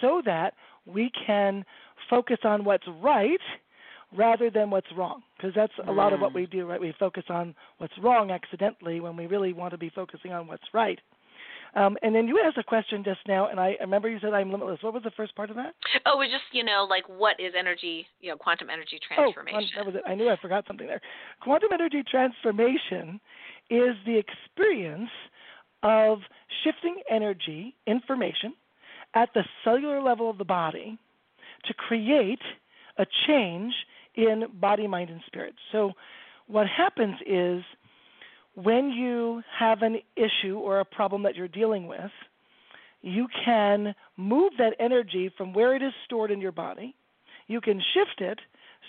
so that we can focus on what's right rather than what's wrong because that's a lot of what mm. we do right? We focus on what's wrong accidentally when we really want to be focusing on what's right um, and then you asked a question just now, and I remember you said I'm limitless. What was the first part of that? Oh, it was just you know like what is energy? You know, quantum energy transformation. Oh, that was it. I knew I forgot something there. Quantum energy transformation is the experience of shifting energy, information, at the cellular level of the body to create a change in body, mind, and spirit. So, what happens is when you have an issue or a problem that you're dealing with, you can move that energy from where it is stored in your body. You can shift it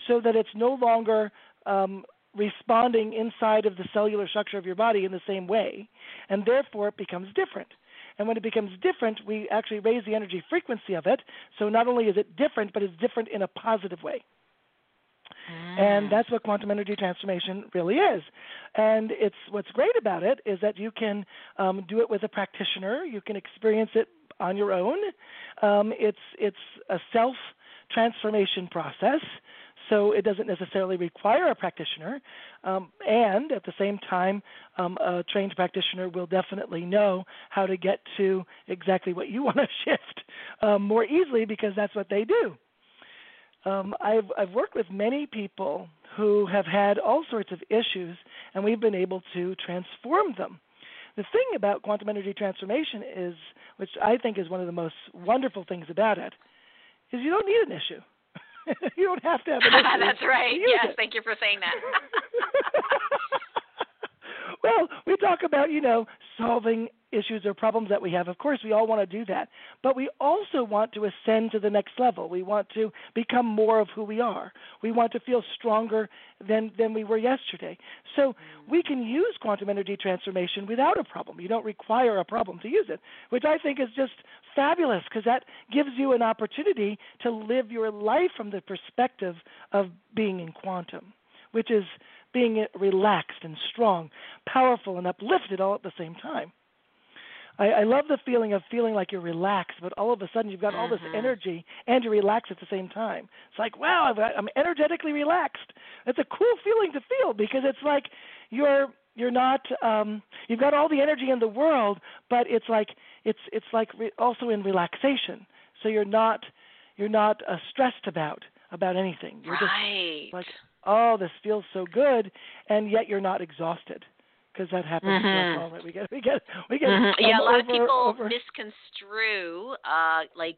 so that it's no longer um, responding inside of the cellular structure of your body in the same way, and therefore it becomes different. And when it becomes different, we actually raise the energy frequency of it. So not only is it different, but it's different in a positive way. And mm. that's what quantum energy transformation really is. And it's what's great about it is that you can um, do it with a practitioner. You can experience it on your own. Um, it's it's a self transformation process. So it doesn't necessarily require a practitioner, um, and at the same time, um, a trained practitioner will definitely know how to get to exactly what you want to shift um, more easily because that's what they do um, I've, I've worked with many people who have had all sorts of issues, and we've been able to transform them. The thing about quantum energy transformation is, which I think is one of the most wonderful things about it, is you don't need an issue. you don't have to have an issue. That's right. Yes, it. thank you for saying that. well, we talk about, you know, solving issues or problems that we have. Of course, we all want to do that. But we also want to ascend to the next level. We want to become more of who we are. We want to feel stronger than, than we were yesterday. So mm. we can use quantum energy transformation without a problem. You don't require a problem to use it, which I think is just fabulous because that gives you an opportunity to live your life from the perspective of being in quantum, which is being relaxed and strong, powerful and uplifted all at the same time. I, I love the feeling of feeling like you're relaxed, but all of a sudden you've got all this mm-hmm. energy and you're relaxed at the same time. It's like, wow, I'm energetically relaxed. It's a cool feeling to feel because it's like you're you're not um you've got all the energy in the world, but it's like it's it's like re- also in relaxation. So you're not you're not uh, stressed about about anything. You're right. just like, oh, this feels so good, and yet you're not exhausted because that happens mm-hmm. all that we get we get we get mm-hmm. yeah a lot over, of people over. misconstrue uh like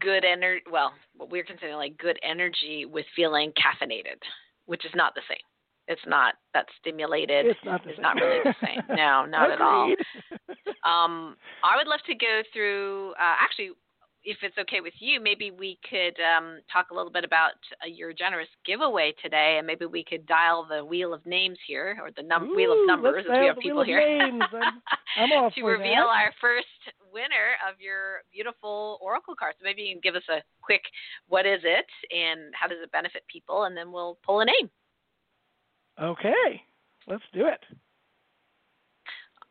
good energy well what we're considering like good energy with feeling caffeinated which is not the same it's not that stimulated it's not, the it's same. not really the same no not at all um i would love to go through uh actually if it's okay with you, maybe we could um, talk a little bit about uh, your generous giveaway today, and maybe we could dial the wheel of names here, or the num- Ooh, wheel of numbers, as we have people here, I'm, I'm to reveal that. our first winner of your beautiful oracle cards. So maybe you can give us a quick, what is it, and how does it benefit people, and then we'll pull a name. Okay, let's do it.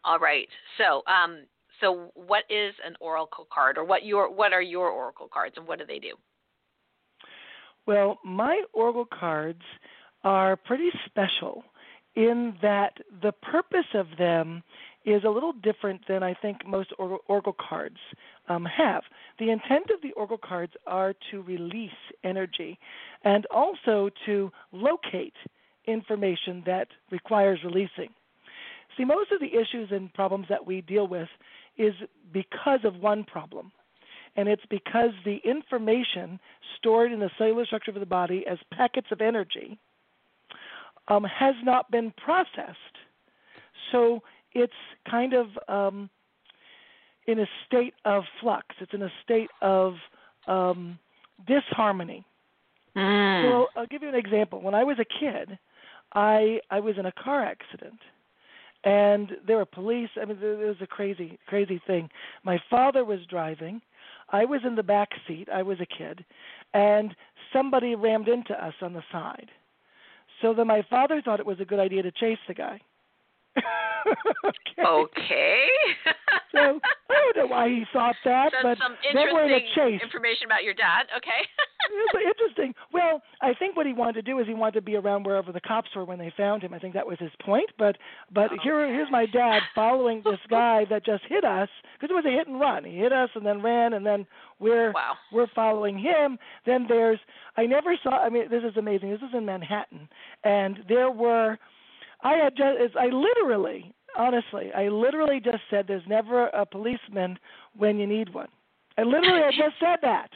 All right. So um, so, what is an oracle card, or what your what are your oracle cards, and what do they do? Well, my oracle cards are pretty special in that the purpose of them is a little different than I think most oracle cards. um, have. The intent of the oracle cards are to release energy and also to locate information that requires releasing. See, most of the issues and problems that we deal with is because of one problem. And it's because the information stored in the cellular structure of the body as packets of energy um, has not been processed. So it's kind of um, in a state of flux. It's in a state of um, disharmony. Mm. So I'll give you an example. When I was a kid, I I was in a car accident, and there were police. I mean, it was a crazy crazy thing. My father was driving. I was in the back seat. I was a kid, and somebody rammed into us on the side. So then my father thought it was a good idea to chase the guy. okay. okay. so I don't know why he thought that, but some then we're in a chase. information about your dad. Okay. it's interesting. Well, I think what he wanted to do is he wanted to be around wherever the cops were when they found him. I think that was his point. But but okay. here here's my dad following this guy that just hit us because it was a hit and run. He hit us and then ran, and then we're wow. we're following him. Then there's I never saw. I mean, this is amazing. This is in Manhattan, and there were. I had just, I literally, honestly, I literally just said there's never a policeman when you need one. I literally I just said that.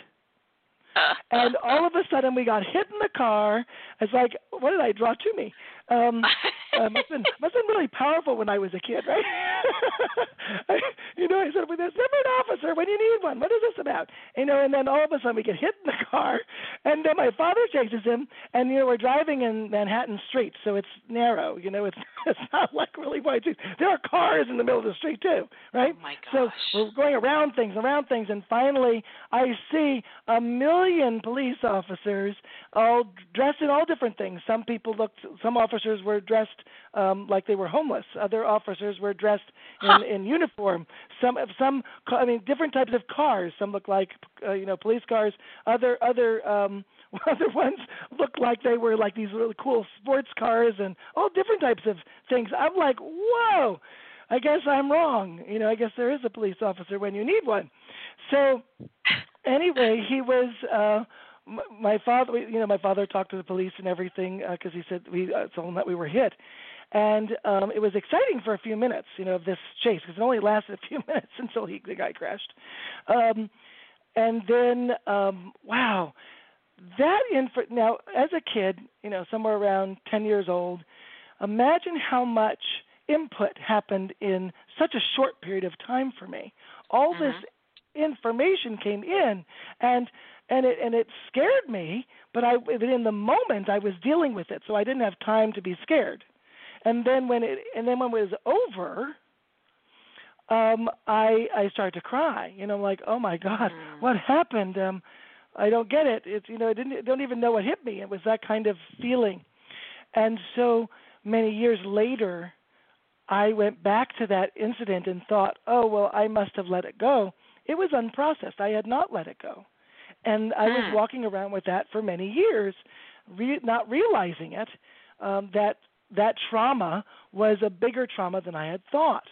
And all of a sudden we got hit in the car. It's like, what did I draw to me? Um, uh, must have been must have been really powerful when I was a kid, right? I, you know, I said, well, "There's never an officer when you need one. What is this about?" You know, and then all of a sudden we get hit in the car, and then my father chases him, and you know we're driving in Manhattan streets, so it's narrow. You know, it's it's not like really wide streets. There are cars in the middle of the street too, right? Oh my so we're going around things, around things, and finally I see a million police officers all dressed in all different things. Some people looked, some officers were dressed um, like they were homeless. Other officers were dressed in, Huh. in uniform. Some, some, I mean, different types of cars. Some look like, uh, you know, police cars. Other, other, um, other ones looked like they were like these really cool sports cars and all different types of things. I'm like, whoa. I guess I'm wrong. You know, I guess there is a police officer when you need one. So, anyway, he was. uh my father, you know, my father talked to the police and everything because he said we uh, told him that we were hit, and um, it was exciting for a few minutes, you know, of this chase because it only lasted a few minutes until he the guy crashed, um, and then um, wow, that info. Now, as a kid, you know, somewhere around ten years old, imagine how much input happened in such a short period of time for me. All this information came in, and and it and it scared me but i but in the moment i was dealing with it so i didn't have time to be scared. And then when it and then when it was over um i i started to cry. You know like oh my god Mm. what happened? Um i don't get it. It's you know i didn't I don't even know what hit me. It was that kind of feeling. And so many years later i went back to that incident and thought oh well i must have let it go. It was unprocessed. I had not let it go and I was Hmm. walking around with that for many years, re- not realizing it um, that that trauma was a bigger trauma than I had thought.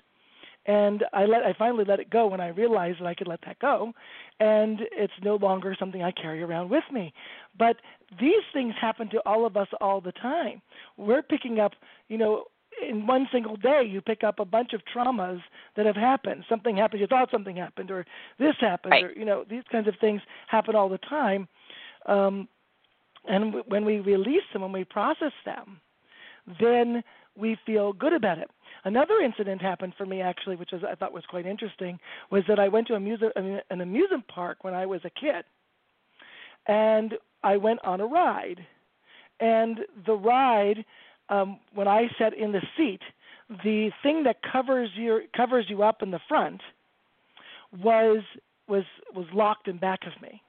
And I let I finally let it go when I realized that I could let that go, and it's no longer something I carry around with me. But these things happen to all of us all the time. We're picking up, you know, in one single day you pick up a bunch of traumas that have happened. Something happened, you thought something happened, or this happened, Right. or you know, these kinds of things happen all the time. Um, and w- when we release them, when we process them, then we feel good about it. Another incident happened for me actually, which was, I thought was quite interesting, was that I went to a muse- an amusement park when I was a kid, and I went on a ride, and the ride, um, when I sat in the seat, the thing that covers your covers you up in the front was was was locked in back of me.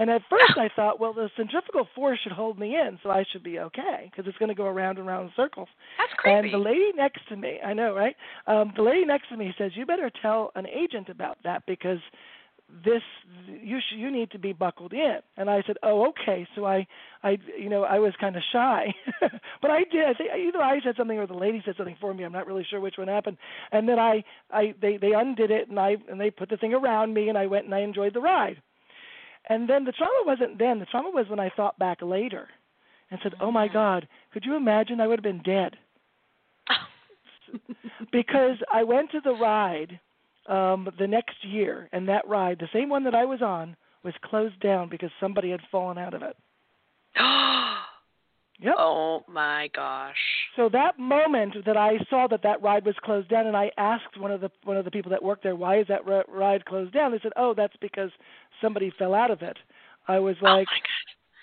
And at first I thought, well, the centrifugal force should hold me in, so I should be okay because it's going to go around and around in circles. That's creepy. And the lady next to me, I know, right? Um, the lady next to me says, "You better tell an agent about that because this you sh- you need to be buckled in. And i said oh okay. So i i you know i was kind of shy. But i did i think either i said something or the lady said something for me. I'm not really sure which one happened. And then i i they they undid it and i and they put the thing around me and i went and i enjoyed the ride. And then the trauma wasn't then. The trauma was when i thought back later and said oh my Mm. god could you imagine i would have been dead? Because I went to the ride um the next year and that ride, the same one that I was on, was closed down because somebody had fallen out of it. Yep. oh my gosh. So that moment that I saw that that ride was closed down, and I asked one of the one of the people that worked there, "Why is that r- ride closed down?" They said, "Oh, that's because somebody fell out of it." I was like, oh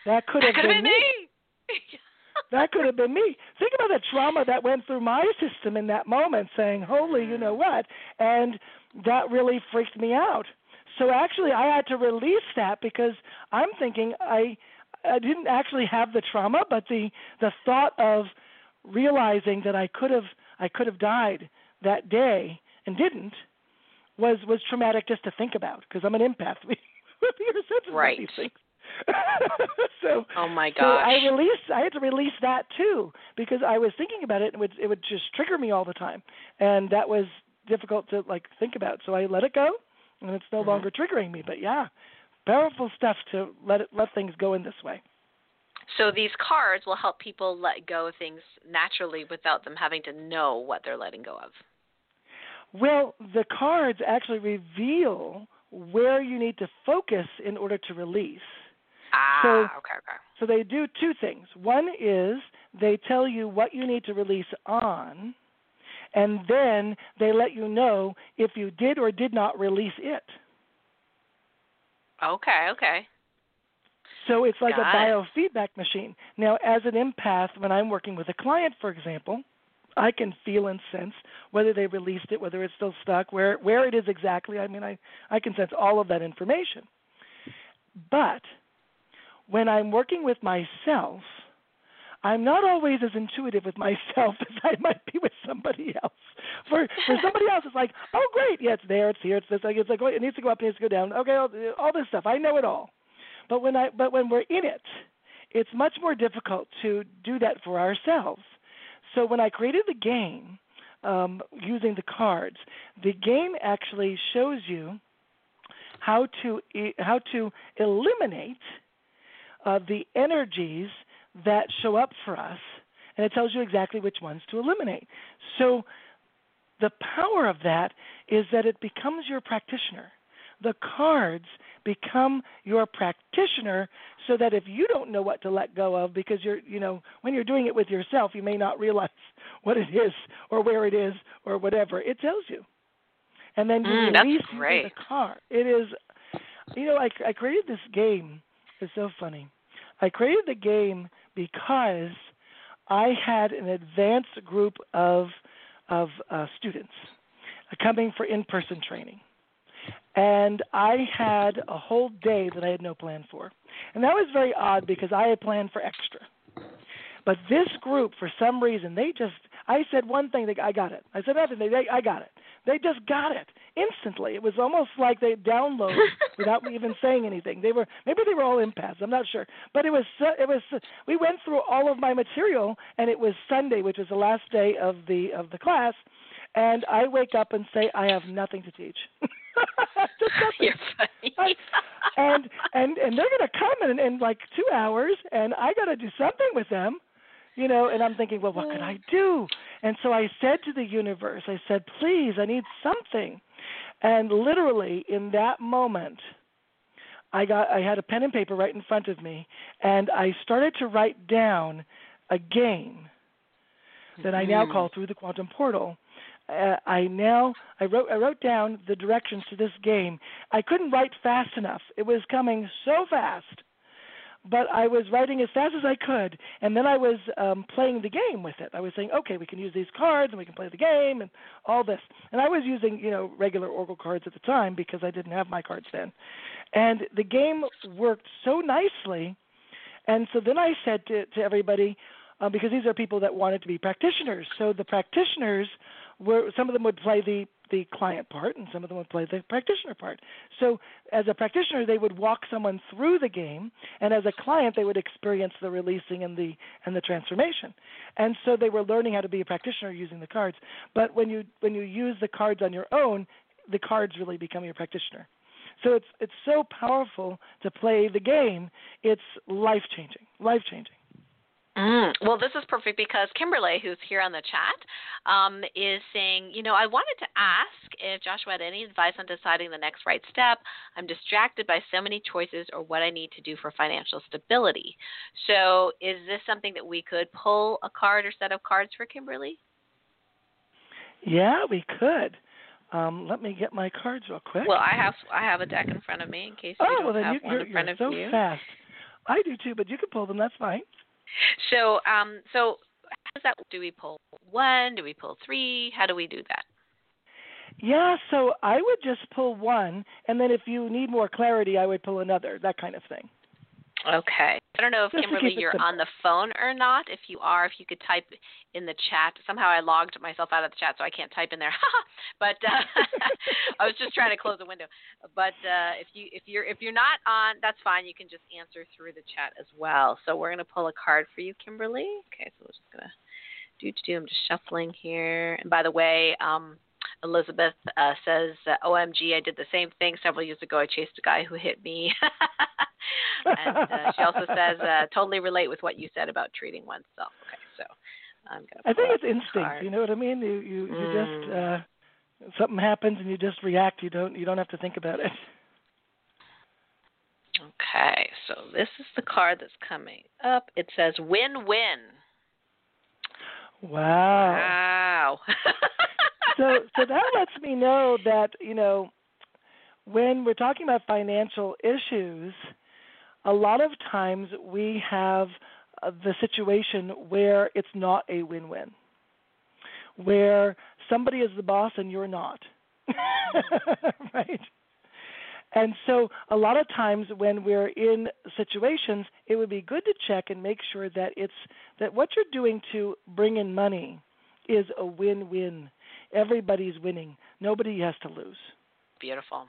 "That could have been have been me. that could have been me. Think about the trauma that went through my system in that moment, saying, "Holy, you know what?" And that really freaked me out. So actually, I had to release that because I'm thinking I I didn't actually have the trauma, but the the thought of realizing that I could have I could have died that day and didn't was was traumatic just to think about because I'm an empath. You're sensitive about Right. these things. so Oh my so gosh. I released. I had to release that too because I was thinking about it, and it would it would just trigger me all the time, and that was difficult to like think about. So I let it go, and it's no Mhm. longer triggering me. But yeah, powerful stuff to let it let things go in this way. So these cards will help people let go of things naturally without them having to know what they're letting go of. Well, the cards actually reveal where you need to focus in order to release. Ah, So- okay, okay. So they do two things. One is they tell you what you need to release on, and then they let you know if you did or did not release it. Okay, okay. So it's like Got a it. biofeedback machine. Now, as an empath, when I'm working with a client, for example, I can feel and sense whether they released it, whether it's still stuck, where where it is exactly. I mean, I I can sense all of that information. But when I'm working with myself, I'm not always as intuitive with myself as I might be with somebody else. For for somebody else, it's like, oh great, yeah, it's there, it's here, it's this. Like it's like, oh, it needs to go up, it needs to go down. Okay, all, all this stuff, I know it all. But when I but when we're in it, it's much more difficult to do that for ourselves. So when I created the game um, using the cards, the game actually shows you how to how to eliminate uh, the energies that show up for us, and it tells you exactly which ones to eliminate. So the power of that is that it becomes your practitioner. The cards become your practitioner so that if you don't know what to let go of because you're you know when you're doing it with yourself you may not realize what it is or where it is or whatever. It tells you. And then you Mm, release the card it is you know I, I created this game. It's so funny. I created the game because i had an advanced group of of uh, students coming for in-person training and I had a whole day that I had no plan for. And that was very odd because I had planned for extra. But this group, for some reason, they just, I said one thing, they, I got it. I said nothing, they, they, I got it. They just got it instantly. It was almost like they downloaded without me even saying anything. They were, maybe they were all empaths, I'm not sure. But it was, it was, we went through all of my material, and it was Sunday, which was the last day of the of the class, and I wake up and say, I have nothing to teach. just nothing. You're funny. I- and and and they're going to come in in like two hours, and I got to do something with them, you know. And I'm thinking, well, what could I do? And so I said to the universe, I said, please, I need something. And literally in that moment, I got I had a pen and paper right in front of me, and I started to write down a game that I now call through the quantum portal. Uh, I now I wrote I wrote down the directions to this game. I couldn't write fast enough. It was coming so fast, but I was writing as fast as I could, and then I was um, playing the game with it. I was saying, okay, we can use these cards and we can play the game and all this. And I was using you know regular Oracle cards at the time because I didn't have my cards then, and the game worked so nicely. And so then I said to, to everybody, um, because these are people that wanted to be practitioners. So the practitioners were some of them would play the the client part, and some of them would play the practitioner part. So, as a practitioner, they would walk someone through the game, and as a client, they would experience the releasing and the and the transformation. And so, they were learning how to be a practitioner using the cards. But when you when you use the cards on your own, the cards really become your practitioner. So it's it's so powerful to play the game. It's life changing, life changing. Mm. Well, this is perfect because Kimberly, who's here on the chat, um, is saying, you know, I wanted to ask if Joshua had any advice on deciding the next right step. I'm distracted by so many choices or what I need to do for financial stability. So, is this something that we could pull a card or set of cards for Kimberly? Yeah, we could. Um, let me get my cards real quick. Well, I have I have a deck in front of me in case oh, you don't well, then have you, one you're, in front you're of so you. fast. I do too, but you can pull them. That's fine. So, um, so how does that? Do we pull one? Do we pull three? How do we do that? Yeah, so I would just pull one, and then if you need more clarity, I would pull another. That kind of thing. Okay. I don't know if Just Kimberly you're on the phone or not. If you are, if you could type in the chat. Somehow I logged myself out of the chat, so I can't type in there. but uh, I was just trying to close the window. But uh, if you if you're if you're not on, that's fine. You can just answer through the chat as well. So we're gonna pull a card for you, Kimberly. Okay, so we're just gonna do to do. I'm just shuffling here. And by the way, um, Elizabeth uh, says, uh, "OMG, I did the same thing several years ago. I chased a guy who hit me." and uh, she also says, uh, "Totally relate with what you said about treating oneself." Okay, so I'm gonna. I think it's instinct. card. You know what I mean? You you, you Mm. just uh, something happens and you just react. You don't you don't have to think about it. Okay, so this is the card that's coming up. It says win-win. Wow. Wow. so so that lets me know that you know when we're talking about financial issues, a lot of times we have uh, the situation where it's not a win-win, where somebody is the boss and you're not, right? And so, a lot of times when we're in situations, it would be good to check and make sure that it's that what you're doing to bring in money is a win-win. Everybody's winning. Nobody has to lose. Beautiful.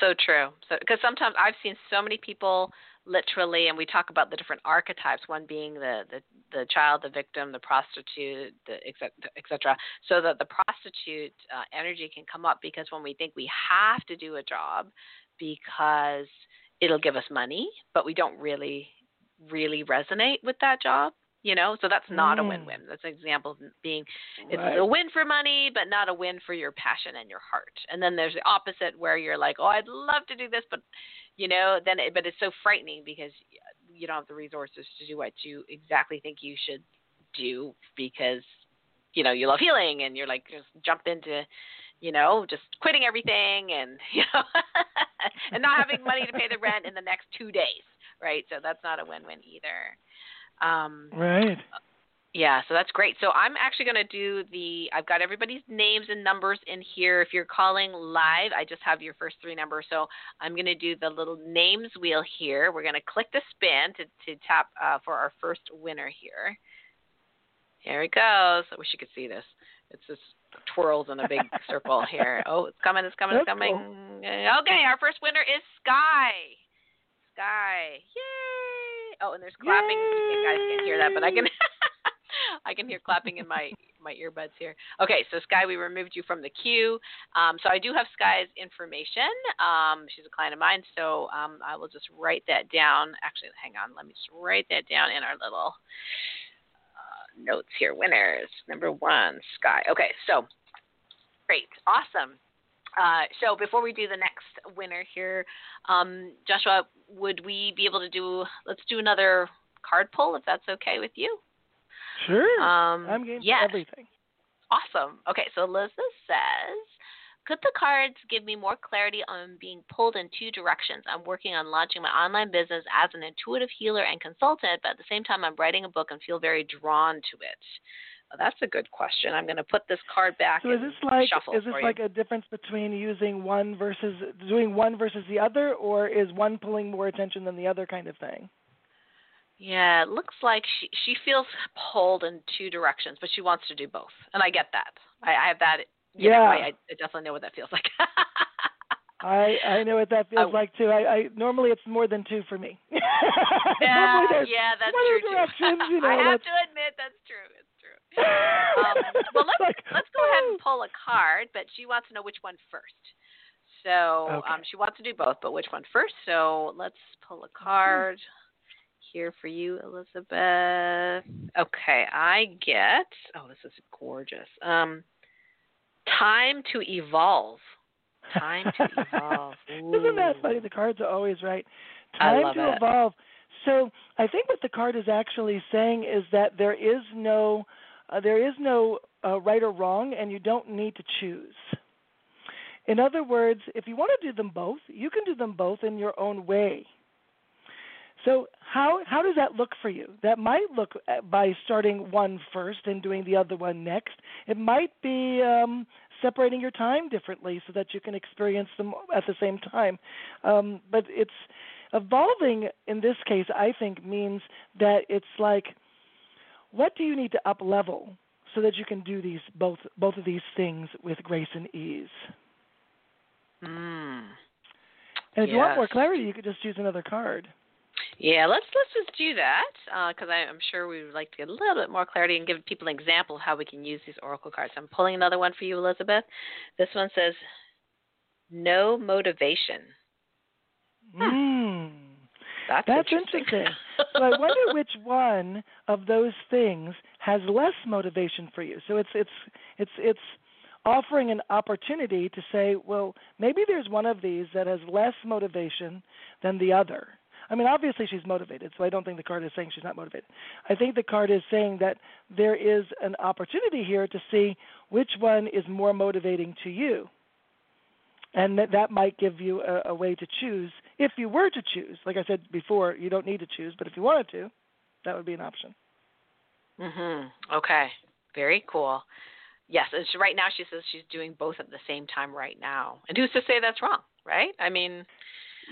So true. So because sometimes I've seen so many people literally, and we talk about the different archetypes. One being the the, the child, the victim, the prostitute, the et et cetera. So that the prostitute uh, energy can come up because when we think we have to do a job because it'll give us money, but we don't really really resonate with that job. You know, so that's not a Mm. win-win. That's an example of being it's Right. a win for money, but not a win for your passion and your heart. And then there's the opposite where you're like, oh, I'd love to do this, but you know, then it, but it's so frightening because you don't have the resources to do what you exactly think you should do because you know you love healing and you're like just jump into you know just quitting everything and you know and not having money to pay the rent in the next two days right so that's not a win-win either um Right. yeah, so that's great. So I'm actually going to do the. I've got everybody's names and numbers in here. If you're calling live, I just have your first three numbers. So I'm going to do the little names wheel here. We're going to click the spin to to tap uh, for our first winner here. Here it goes. I wish you could see this. It's just twirls in a big circle here. Oh, it's coming! It's coming! It's coming! Okay, our first winner is Sky. Sky! Yay! Oh, and there's clapping. You guys can't hear that, but I can. I can hear clapping in my my earbuds here. Okay, so Sky, we removed you from the queue. Um, so I do have Sky's information. Um, she's a client of mine, so um, I will just write that down. Actually, hang on, let me just write that down in our little uh, notes here. Winners number one, Sky. Okay, so great, awesome. Uh, so before we do the next winner here, um, Joshua, would we be able to do? Let's do another card pull if that's okay with you. Sure. Um, I'm game yes. for everything. Awesome. Okay, so Elizabeth says, could the cards give me more clarity on being pulled in two directions? I'm working on launching my online business as an intuitive healer and consultant, but at the same time, I'm writing a book and feel very drawn to it. That's a good question. I'm going to put this card back So is this like is this like you. a difference between using one versus doing one versus the other, or is one pulling more attention than the other kind of thing? Yeah, it looks like she she feels pulled in two directions, but she wants to do both, and I get that. I, I have that yeah, know, I, I definitely know what that feels like. I I know what that feels I, like too. I, I normally it's more than two for me. yeah, yeah, that's true too. You know, I have to admit that's true. Um, well, let's like, let's go ahead and pull a card, but she wants to know which one first. So okay. um, she wants to do both, but which one first? So let's pull a card here for you, Elizabeth. Okay, I get. Oh, this is gorgeous. Um, time to evolve. Time to evolve. Isn't that funny? The cards are always right. I Time to it. evolve. So I think what the card is actually saying is that there is no, uh, there is no uh, right or wrong, and you don't need to choose. In other words, if you want to do them both, you can do them both in your own way. So how how does that look for you? That might look by starting one first and doing the other one next. It might be um, separating your time differently so that you can experience them at the same time. Um, but it's evolving in this case. I think means that it's like, what do you need to up level so that you can do these both both of these things with grace and ease. Mm. And if you want more clarity, you could just use another card. Yeah, let's let's just do that because I'm sure we would like to get a little bit more clarity and give people an example of how we can use these oracle cards. I'm pulling another one for you, Elizabeth. This one says, "No motivation." Mm. That's, That's interesting. interesting. so I wonder which one of those things has less motivation for you. So it's it's it's it's offering an opportunity to say, well, maybe there's one of these that has less motivation than the other. I mean, obviously she's motivated, so I don't think the card is saying she's not motivated. I think the card is saying that there is an opportunity here to see which one is more motivating to you. And that, that might give you a, a way to choose. If you were to choose, like I said before, you don't need to choose, but if you wanted to, that would be an option. Mhm. Okay. Very cool. Yes, and she, right now she says she's doing both at the same time right now. And who's to say that's wrong, right? I mean,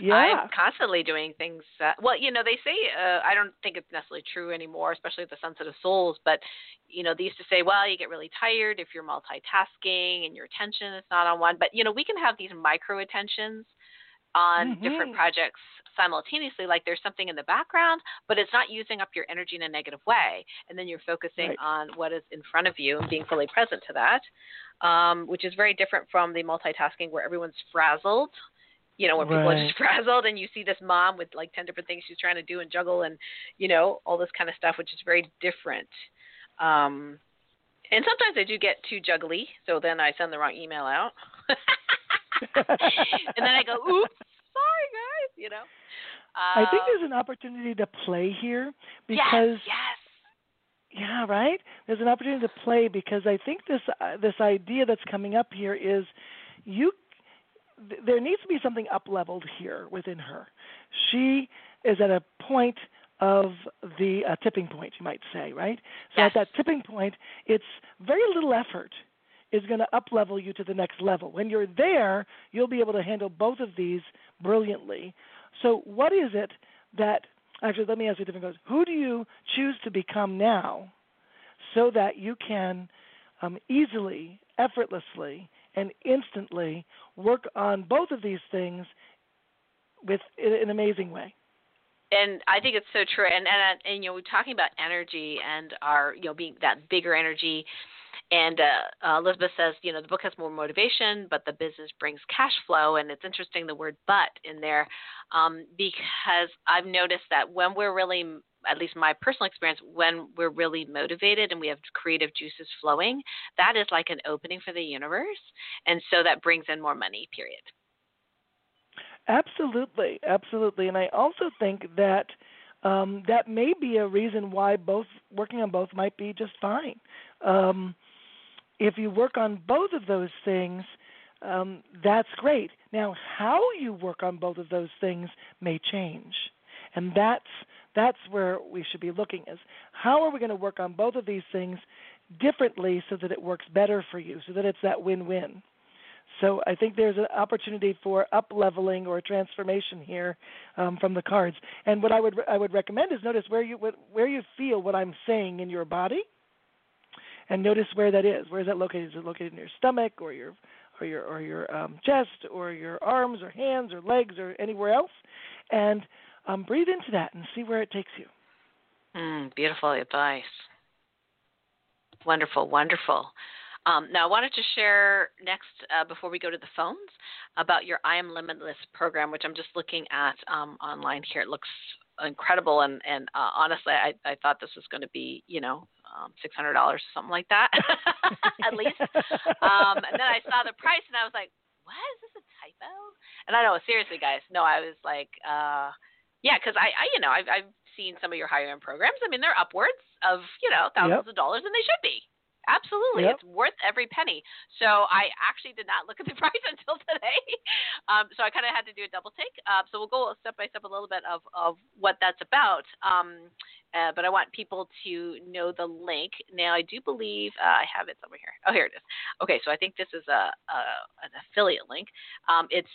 Yeah. I'm constantly doing things. Uh, well, you know, they say uh, I don't think it's necessarily true anymore, especially with the sensitive souls. But you know, they used to say, well, you get really tired if you're multitasking and your attention is not on one. But you know, we can have these micro attentions on different Mhm. projects simultaneously. Like there's something in the background, but it's not using up your energy in a negative way, and then you're focusing Right. on what is in front of you and being fully present to that. Um, which is very different from the multitasking where everyone's frazzled you know, when people are just frazzled and you see this mom with like 10 different things she's trying to do and juggle and, you know, all this kind of stuff, which is very different. Um, and sometimes I do get too juggly, so then I send the wrong email out. and then I go, oops, sorry guys, you know. I think Um, there's an opportunity to play here because yes, yes. yeah, right. There's an opportunity to play because I think this uh, this idea that's coming up here is you th- there needs to be something up leveled here within her. She is at a point of the uh, tipping point, you might say, right? So Yes. at that tipping point, it's very little effort is going to up level you to the next level. When you're there, you'll be able to handle both of these brilliantly. So what is it that actually let me ask you a different question. Who do you choose to become now so that you can um, easily, effortlessly, and instantly work on both of these things with in an amazing way? and I think it's so true. And and and you know, we're talking about energy and our you know being that bigger energy. And uh, uh, Elizabeth says, you know, the book has more motivation, but the business brings cash flow. And it's interesting the word "but" in there, um, because I've noticed that when we're really, at least my personal experience, when we're really motivated and we have creative juices flowing, that is like an opening for the universe, and so that brings in more money. Period. Absolutely, absolutely, and I also think that um, that may be a reason why both working on both might be just fine. Um, if you work on both of those things, um, that's great. Now, how you work on both of those things may change, and that's that's where we should be looking: is how are we going to work on both of these things differently so that it works better for you, so that it's that win-win. So I think there's an opportunity for up leveling or transformation here um, from the cards. And what I would I would recommend is notice where you where you feel what I'm saying in your body, and notice where that is. Where is that located? Is it located in your stomach or your or your or your um, chest or your arms or hands or legs or anywhere else? And um, breathe into that and see where it takes you. Mm, beautiful advice. Wonderful, wonderful. Um, now, I wanted to share next, uh, before we go to the phones, about your I Am Limitless program, which I'm just looking at um, online here. It looks incredible, and, and uh, honestly, I, I thought this was going to be, you know, um, $600 or something like that, at least. Um, and then I saw the price, and I was like, what? Is this a typo? And I know, seriously, guys, no, I was like, uh, yeah, because I, I, you know, I've, I've seen some of your higher end programs. I mean, they're upwards of, you know, thousands yep. of dollars, and they should be. Absolutely, yep. it's worth every penny. So I actually did not look at the price until today, um, so I kind of had to do a double take. Uh, so we'll go step by step a little bit of of what that's about. Um, uh, but I want people to know the link. Now I do believe uh, I have it somewhere here. Oh, here it is. Okay, so I think this is a, a an affiliate link. Um, it's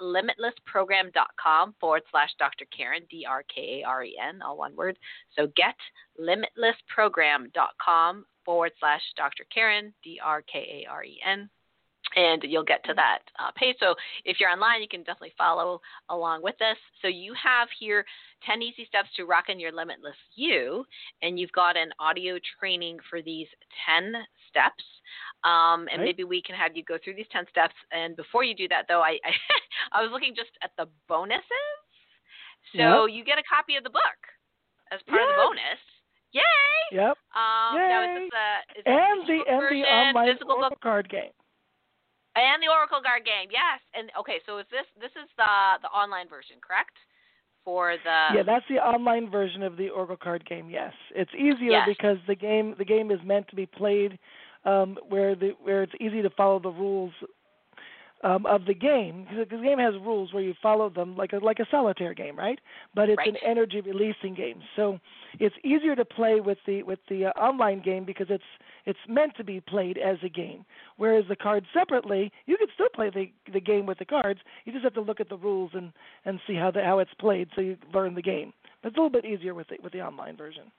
getlimitlessprogram.com forward slash Dr. Karen D R K A R E N, all one word. So getlimitlessprogram.com forward slash Dr. Karen, D R K A R E N. And you'll get to that uh, page. So if you're online, you can definitely follow along with us. So you have here 10 easy steps to rocking your limitless you, and you've got an audio training for these 10 steps. Um, and right. maybe we can have you go through these 10 steps. And before you do that, though, I, I, I was looking just at the bonuses. So yep. you get a copy of the book as part of the bonus. Yay! Yep. Um, Yay. Now is this a, is and the and the online physical book? card game. And the Oracle card game, yes. And okay, so is this this is the the online version, correct? For the yeah, that's the online version of the Oracle card game. Yes, it's easier yes. because the game the game is meant to be played um, where the where it's easy to follow the rules um, of the game because the game has rules where you follow them like a like a solitaire game, right? But it's right. an energy releasing game, so it's easier to play with the with the uh, online game because it's it's meant to be played as a game. Whereas the cards separately, you can still play the the game with the cards. You just have to look at the rules and and see how the how it's played, so you learn the game. But it's a little bit easier with the with the online version.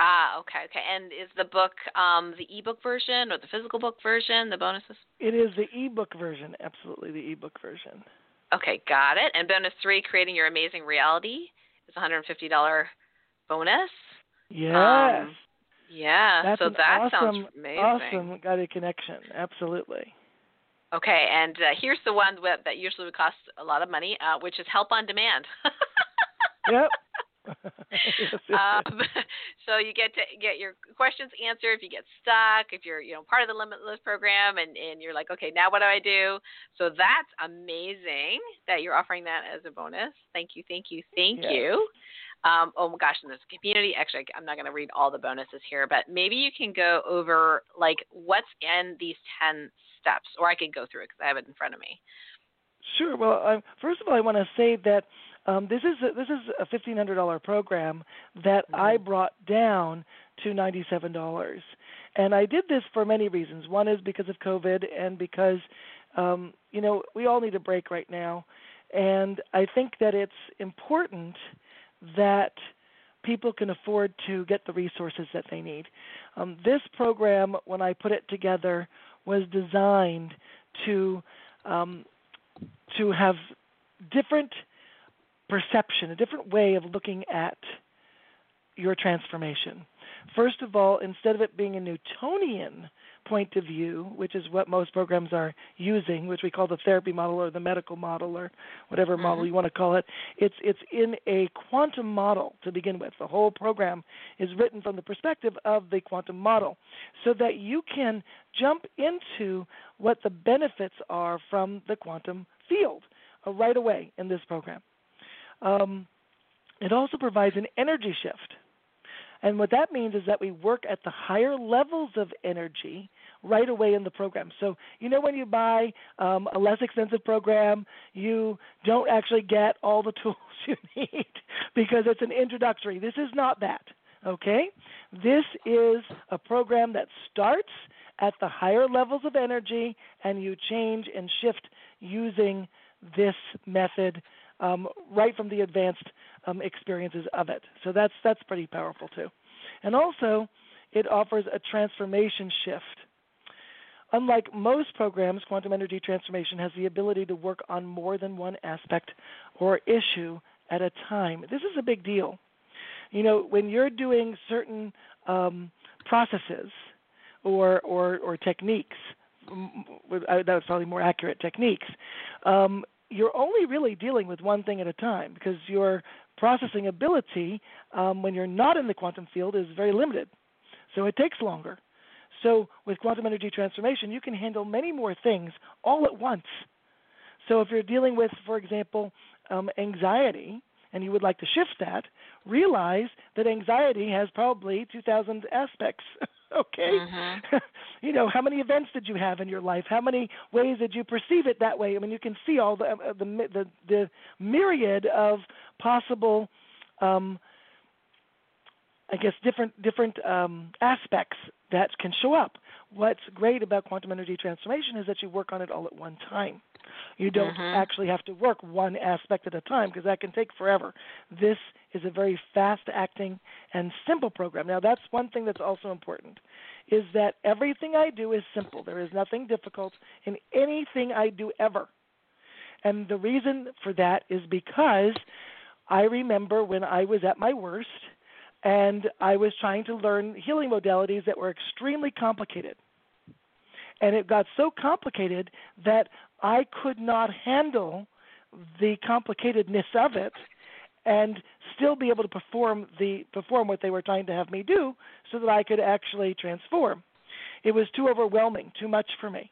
Ah, okay, okay. And is the book um, the ebook version or the physical book version? The bonuses? It is the ebook version. Absolutely, the ebook version. Okay, got it. And bonus three, creating your amazing reality, is a hundred and fifty dollar bonus. Yes. Um, yeah. That's so that awesome, sounds amazing. Awesome, got a connection. Absolutely. Okay, and uh, here's the one that usually would cost a lot of money, uh, which is help on demand. yep. um, so you get to get your questions answered if you get stuck, if you're you know part of the Limitless program, and and you're like, okay, now what do I do? So that's amazing that you're offering that as a bonus. Thank you, thank you, thank yes. you. Um, oh my gosh, and this community. Actually, I'm not going to read all the bonuses here, but maybe you can go over like what's in these ten steps, or I could go through it because I have it in front of me. Sure. Well, um, first of all, I want to say that um, this is a, this is a fifteen hundred dollar program that mm-hmm. I brought down to ninety seven dollars, and I did this for many reasons. One is because of COVID, and because um, you know we all need a break right now, and I think that it's important that people can afford to get the resources that they need. Um, this program, when I put it together, was designed to um, to have different perception, a different way of looking at your transformation. First of all, instead of it being a Newtonian point of view, which is what most programs are using, which we call the therapy model or the medical model or whatever mm-hmm. model you want to call it, it's it's in a quantum model to begin with. The whole program is written from the perspective of the quantum model, so that you can jump into what the benefits are from the quantum field right away in this program. Um, it also provides an energy shift. And what that means is that we work at the higher levels of energy right away in the program. So, you know, when you buy um, a less expensive program, you don't actually get all the tools you need because it's an introductory. This is not that, okay? This is a program that starts at the higher levels of energy and you change and shift using this method um, right from the advanced um, experiences of it. So that's that's pretty powerful too. And also, it offers a transformation shift. Unlike most programs, quantum energy transformation has the ability to work on more than one aspect or issue at a time. This is a big deal. You know, when you're doing certain um, processes or, or, or techniques, uh, that's probably more accurate techniques, um, you're only really dealing with one thing at a time because your processing ability um, when you're not in the quantum field is very limited. So it takes longer. So with quantum energy transformation, you can handle many more things all at once. So if you're dealing with, for example, um, anxiety, and you would like to shift that, realize that anxiety has probably 2,000 aspects. okay, mm-hmm. you know how many events did you have in your life? How many ways did you perceive it that way? I mean, you can see all the uh, the the, the myriad of possible. Um, I guess different different um, aspects that can show up. What's great about quantum energy transformation is that you work on it all at one time. You don't mm-hmm. actually have to work one aspect at a time because that can take forever. This is a very fast acting and simple program. Now that's one thing that's also important is that everything I do is simple. There is nothing difficult in anything I do ever. And the reason for that is because I remember when I was at my worst and I was trying to learn healing modalities that were extremely complicated. And it got so complicated that I could not handle the complicatedness of it and still be able to perform the perform what they were trying to have me do so that I could actually transform. It was too overwhelming, too much for me.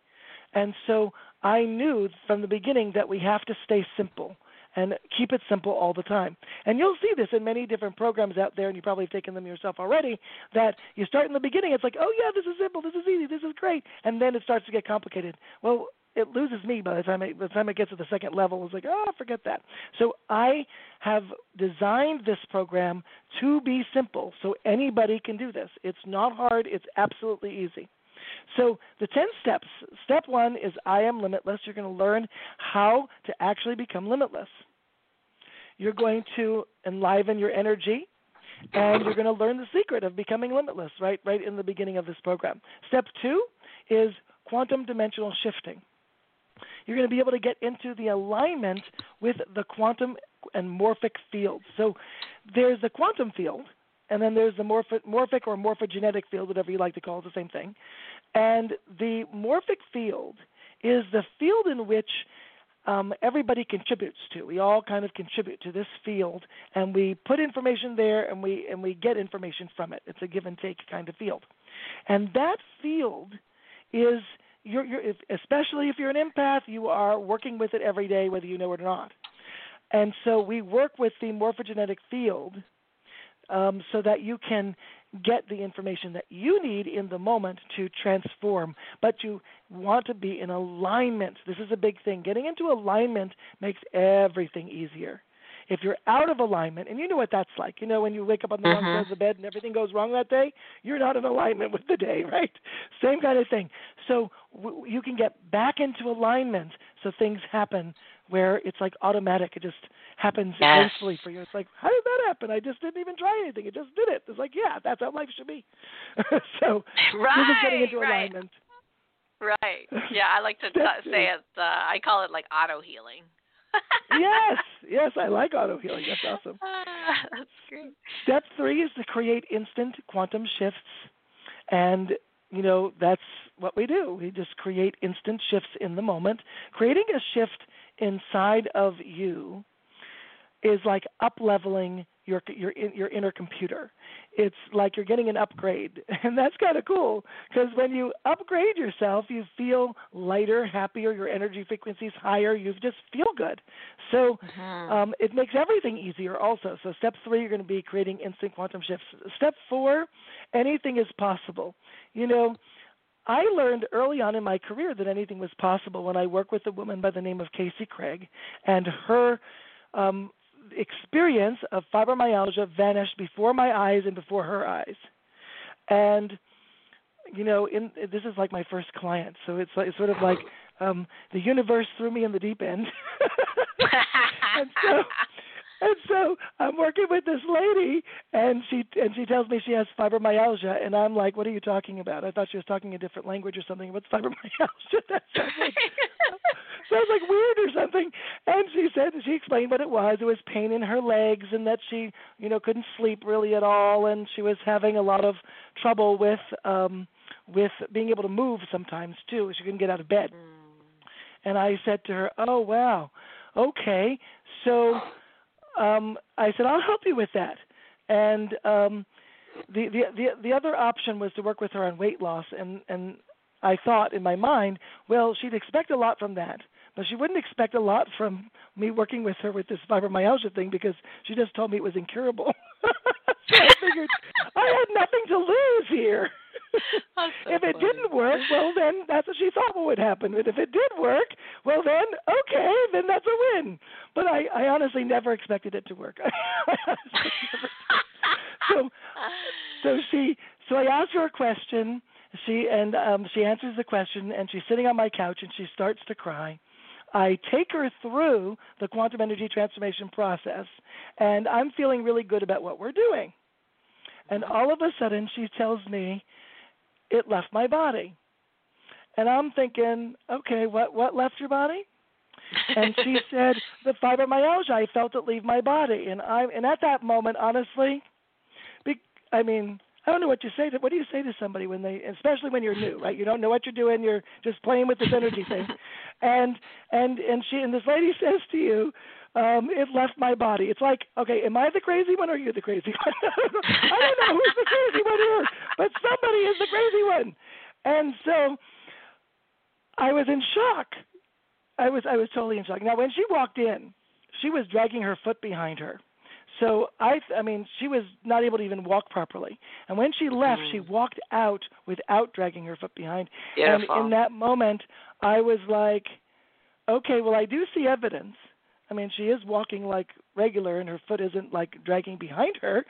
And so I knew from the beginning that we have to stay simple and keep it simple all the time. And you'll see this in many different programs out there, and you probably have taken them yourself already. That you start in the beginning, it's like, oh yeah, this is simple, this is easy, this is great, and then it starts to get complicated. Well, it loses me by the time it, by the time it gets to the second level. It's like, oh, forget that. So I have designed this program to be simple, so anybody can do this. It's not hard. It's absolutely easy. So the 10 steps. Step one is I am limitless. You're going to learn how to actually become limitless. You're going to enliven your energy and you're going to learn the secret of becoming limitless right right in the beginning of this program. Step 2 is quantum dimensional shifting. You're going to be able to get into the alignment with the quantum and morphic fields. So there's the quantum field, and then there's the morphic, morphic or morphogenetic field, whatever you like to call it, the same thing. And the morphic field is the field in which um, everybody contributes to. We all kind of contribute to this field, and we put information there, and we and we get information from it. It's a give and take kind of field, and that field is you're, you're if, especially if you're an empath, you are working with it every day, whether you know it or not. And so we work with the morphogenetic field um, so that you can get the information that you need in the moment to transform. But you want to be in alignment. This is a big thing. Getting into alignment makes everything easier. If you're out of alignment, and you know what that's like, you know, when you wake up on the wrong side of the bed and everything goes wrong that day, you're not in alignment with the day, right? Same kind of thing. So w- you can get back into alignment so things happen where it's like automatic. It just happens yes. gracefully for you. It's like, how did that happen? I just didn't even try anything. It just did it. It's like, yeah, that's how life should be. so right, this is getting into right. alignment. Right. Yeah, I like to t- say it. Uh, I call it like auto healing. yes, yes, I like auto healing. That's awesome. that's great. Step three is to create instant quantum shifts, and you know that's what we do. We just create instant shifts in the moment. Creating a shift inside of you is like up leveling your your your inner computer. It's like you're getting an upgrade, and that's kind of cool because when you upgrade yourself, you feel lighter, happier. Your energy frequency is higher. You just feel good. So mm-hmm. um, it makes everything easier. Also, so step three, you're going to be creating instant quantum shifts. Step four, anything is possible. You know. I learned early on in my career that anything was possible when I worked with a woman by the name of Casey Craig, and her um, experience of fibromyalgia vanished before my eyes and before her eyes. And you know, in this is like my first client, so it's like it's sort of like um the universe threw me in the deep end. and so and so I'm working with this lady, and she and she tells me she has fibromyalgia, and I'm like, "What are you talking about?" I thought she was talking a different language or something. What's fibromyalgia? That sounds like, sounds like weird or something. And she said she explained what it was. It was pain in her legs, and that she, you know, couldn't sleep really at all, and she was having a lot of trouble with um with being able to move sometimes too. She couldn't get out of bed. Mm. And I said to her, "Oh wow, okay." So um, I said, "I'll help you with that." And um, the, the the the other option was to work with her on weight loss, and and I thought in my mind, well, she'd expect a lot from that, but she wouldn't expect a lot from me working with her with this fibromyalgia thing because she just told me it was incurable. so I figured I had nothing to lose here. So if it funny. didn't work, well then that's what she thought would happen. But if it did work, well then okay, then that's a win. But I, I honestly never expected it to work. so so she so I asked her a question. She and um she answers the question and she's sitting on my couch and she starts to cry. I take her through the quantum energy transformation process and I'm feeling really good about what we're doing. And all of a sudden she tells me it left my body. And I'm thinking, okay, what what left your body? and she said the fibromyalgia. I felt it leave my body, and I and at that moment, honestly, be, I mean, I don't know what you say. To, what do you say to somebody when they, especially when you're new, right? You don't know what you're doing. You're just playing with this energy thing, and and and she and this lady says to you, um, it left my body. It's like, okay, am I the crazy one or are you the crazy one? I don't know who's the crazy one but somebody is the crazy one. And so I was in shock. I was I was totally in shock. Now when she walked in, she was dragging her foot behind her. So I I mean she was not able to even walk properly. And when she left, mm. she walked out without dragging her foot behind. Beautiful. And in that moment, I was like, okay, well I do see evidence I mean, she is walking like regular, and her foot isn't like dragging behind her.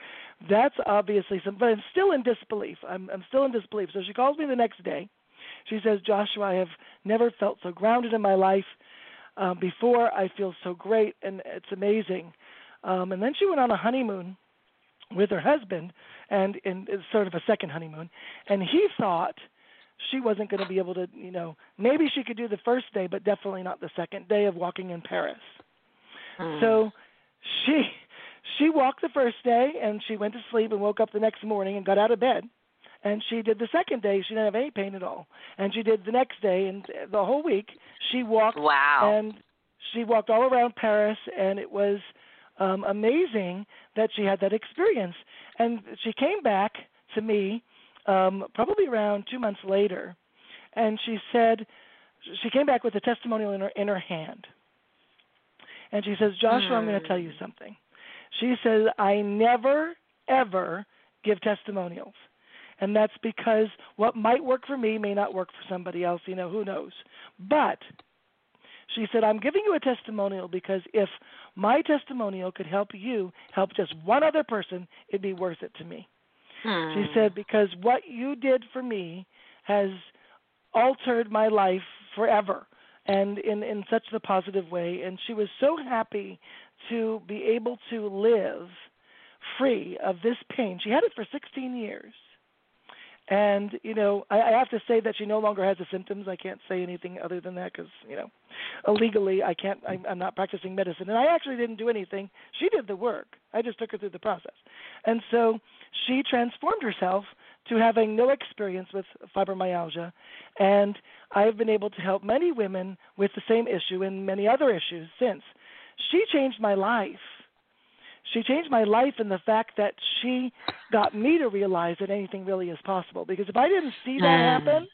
That's obviously some, but I'm still in disbelief. I'm I'm still in disbelief. So she calls me the next day. She says, Joshua, I have never felt so grounded in my life uh, before. I feel so great, and it's amazing. Um, and then she went on a honeymoon with her husband, and in sort of a second honeymoon, and he thought she wasn't going to be able to, you know, maybe she could do the first day, but definitely not the second day of walking in Paris. Hmm. So she she walked the first day and she went to sleep and woke up the next morning and got out of bed. And she did the second day. She didn't have any pain at all. And she did the next day and the whole week she walked. Wow. And she walked all around Paris and it was um amazing that she had that experience. And she came back to me um probably around 2 months later and she said she came back with a testimonial in her in her hand and she says, Joshua, I'm going to tell you Hmm. something. She says, I never, ever give testimonials. And that's because what might work for me may not work for somebody else. You know, who knows? But she said, I'm giving you a testimonial because if my testimonial could help you help just one other person, it'd be worth it to me. Hmm. She said, because what you did for me has altered my life forever and in, in such a positive way. And she was so happy to be able to live free of this pain. She had it for 16 years. And you know, I, I have to say that she no longer has the symptoms. I can't say anything other than that because you know, illegally I can't. I'm, I'm not practicing medicine, and I actually didn't do anything. She did the work. I just took her through the process, and so she transformed herself to having no experience with fibromyalgia, and I've been able to help many women with the same issue and many other issues since. She changed my life she changed my life in the fact that she got me to realize that anything really is possible. Because if I didn't see that Mm. happen,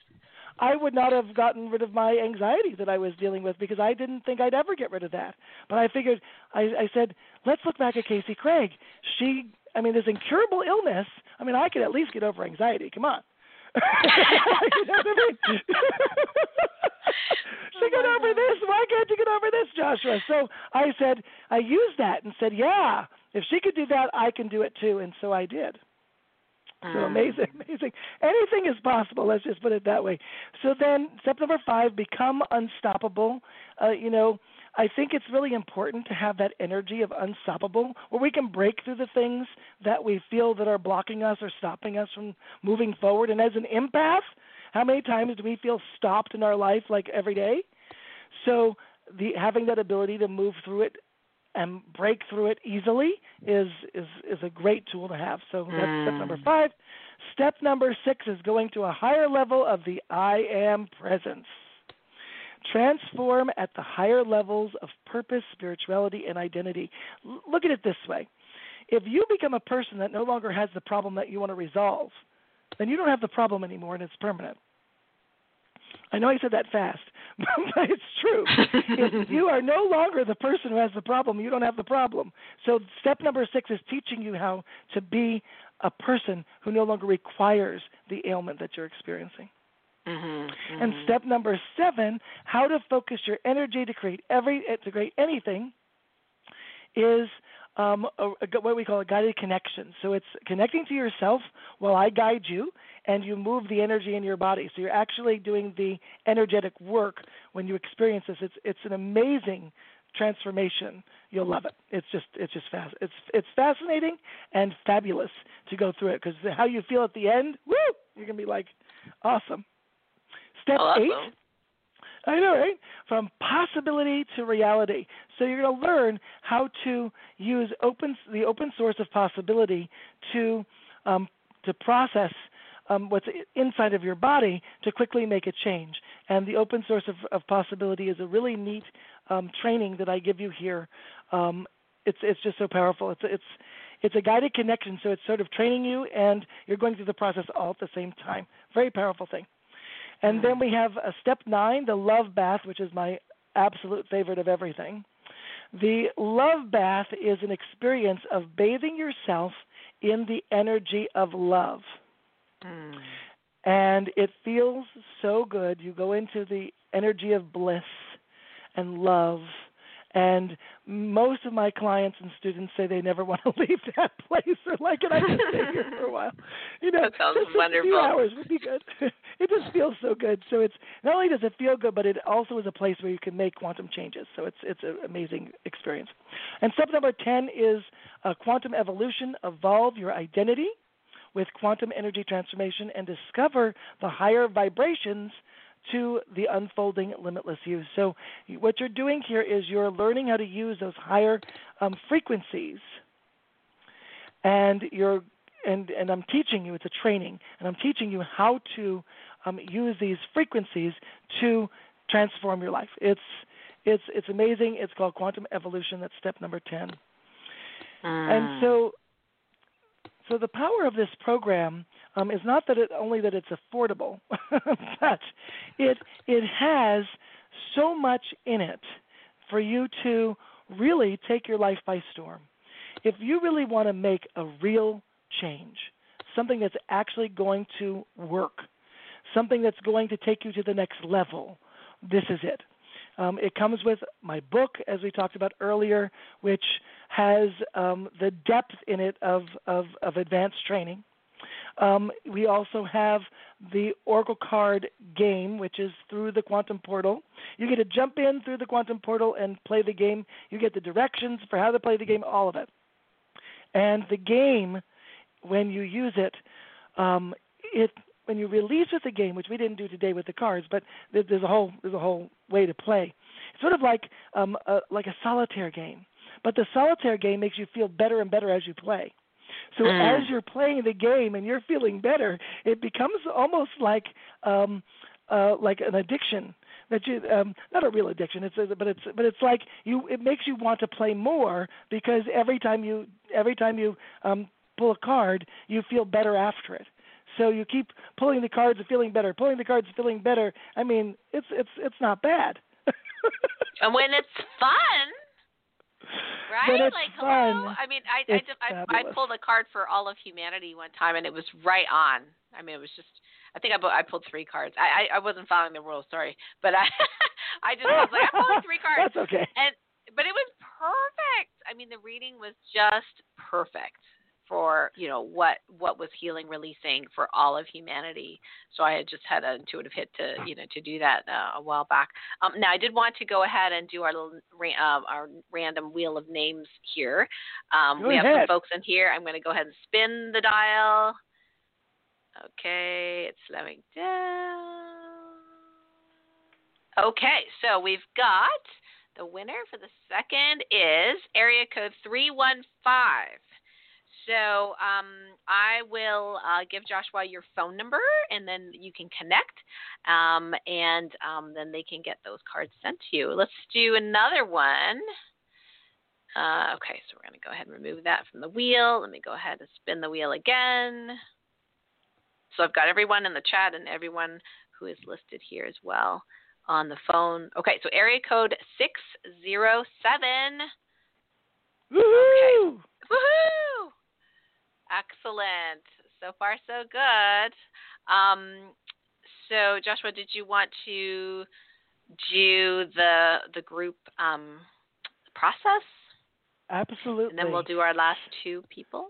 I would not have gotten rid of my anxiety that I was dealing with because I didn't think I'd ever get rid of that. But I figured, I, I said, let's look back at Casey Craig. She, I mean, this incurable illness. I mean, I could at least get over anxiety. Come on. you know what I mean? she got over this. Why can't you get over this, Joshua? So I said, I used that and said, yeah, if she could do that, I can do it too. And so I did. So Mm. amazing, amazing. Anything is possible. Let's just put it that way. So then, step number five: become unstoppable. Uh, you know, I think it's really important to have that energy of unstoppable where we can break through the things that we feel that are blocking us or stopping us from moving forward. And as an empath, how many times do we feel stopped in our life like every day? So the having that ability to move through it and break through it easily is is is a great tool to have. So that's mm. step number 5. Step number 6 is going to a higher level of the I am presence. Transform at the higher levels of purpose, spirituality, and identity. L- look at it this way if you become a person that no longer has the problem that you want to resolve, then you don't have the problem anymore and it's permanent. I know I said that fast, but it's true. if you are no longer the person who has the problem, you don't have the problem. So, step number six is teaching you how to be a person who no longer requires the ailment that you're experiencing. Mm-hmm, mm-hmm. And step number seven, how to focus your energy to create every to create anything, is um, a, a, what we call a guided connection. So it's connecting to yourself while I guide you, and you move the energy in your body. So you're actually doing the energetic work when you experience this. It's it's an amazing transformation. You'll love it. It's just it's just fast. It's it's fascinating and fabulous to go through it because how you feel at the end, woo! You're gonna be like, awesome. Step awesome. eight. I know, right? From possibility to reality. So you're going to learn how to use open the open source of possibility to um, to process um, what's inside of your body to quickly make a change. And the open source of, of possibility is a really neat um, training that I give you here. Um, it's it's just so powerful. It's it's it's a guided connection, so it's sort of training you, and you're going through the process all at the same time. Very powerful thing. And then we have a step nine, the love bath, which is my absolute favorite of everything. The love bath is an experience of bathing yourself in the energy of love. Mm. And it feels so good. You go into the energy of bliss and love and most of my clients and students say they never want to leave that place. They're like, "Can I just stay here for a while?" You know, that sounds just wonderful. A few hours would be good. it just feels so good. So it's not only does it feel good, but it also is a place where you can make quantum changes. So it's it's an amazing experience. And step number ten is uh, quantum evolution. Evolve your identity with quantum energy transformation and discover the higher vibrations to the unfolding limitless you. So, what you're doing here is you're learning how to use those higher um, frequencies, and you're and and I'm teaching you. It's a training, and I'm teaching you how to um, use these frequencies to transform your life. It's it's it's amazing. It's called quantum evolution. That's step number ten. Mm. And so so the power of this program um, is not that it only that it's affordable, but it it has so much in it for you to really take your life by storm. If you really want to make a real change, something that's actually going to work, something that's going to take you to the next level, this is it. Um, it comes with my book, as we talked about earlier, which has um, the depth in it of, of, of advanced training. Um, we also have the Oracle card game, which is through the Quantum Portal. You get to jump in through the Quantum Portal and play the game. You get the directions for how to play the game, all of it. And the game, when you use it, um, it when you release with the game, which we didn't do today with the cards, but there's a whole there's a whole way to play. It's sort of like um, a, like a solitaire game, but the solitaire game makes you feel better and better as you play. So mm. as you're playing the game and you're feeling better, it becomes almost like um, uh, like an addiction that you um, not a real addiction. It's a, but it's but it's like you it makes you want to play more because every time you every time you um, pull a card, you feel better after it. So you keep pulling the cards and feeling better, pulling the cards and feeling better. I mean, it's it's it's not bad. and when it's fun, right? Like fun, hello. I mean, I I, I I pulled a card for all of humanity one time, and it was right on. I mean, it was just. I think I, I pulled three cards. I, I I wasn't following the rules, sorry, but I I just was like I pulled three cards. That's okay. And but it was perfect. I mean, the reading was just perfect. For you know what what was healing releasing for all of humanity. So i had just had an intuitive hit to you know to do that uh, a while back. Um, now i did want to go ahead and do our little uh, our random wheel of names here. Um, we ahead. have some folks in here. I'm going to go ahead and spin the dial. Okay it's slowing down. Okay so we've got the winner for the second is area code 315 so um, I will uh, give Joshua your phone number, and then you can connect, um, and um, then they can get those cards sent to you. Let's do another one. Uh, okay, so we're going to go ahead and remove that from the wheel. Let me go ahead and spin the wheel again. So I've got everyone in the chat and everyone who is listed here as well on the phone. Okay, so area code 607. Woohoo! Okay. Woohoo! Excellent. So far, so good. Um, so, Joshua, did you want to do the the group um, process? Absolutely. And then we'll do our last two people.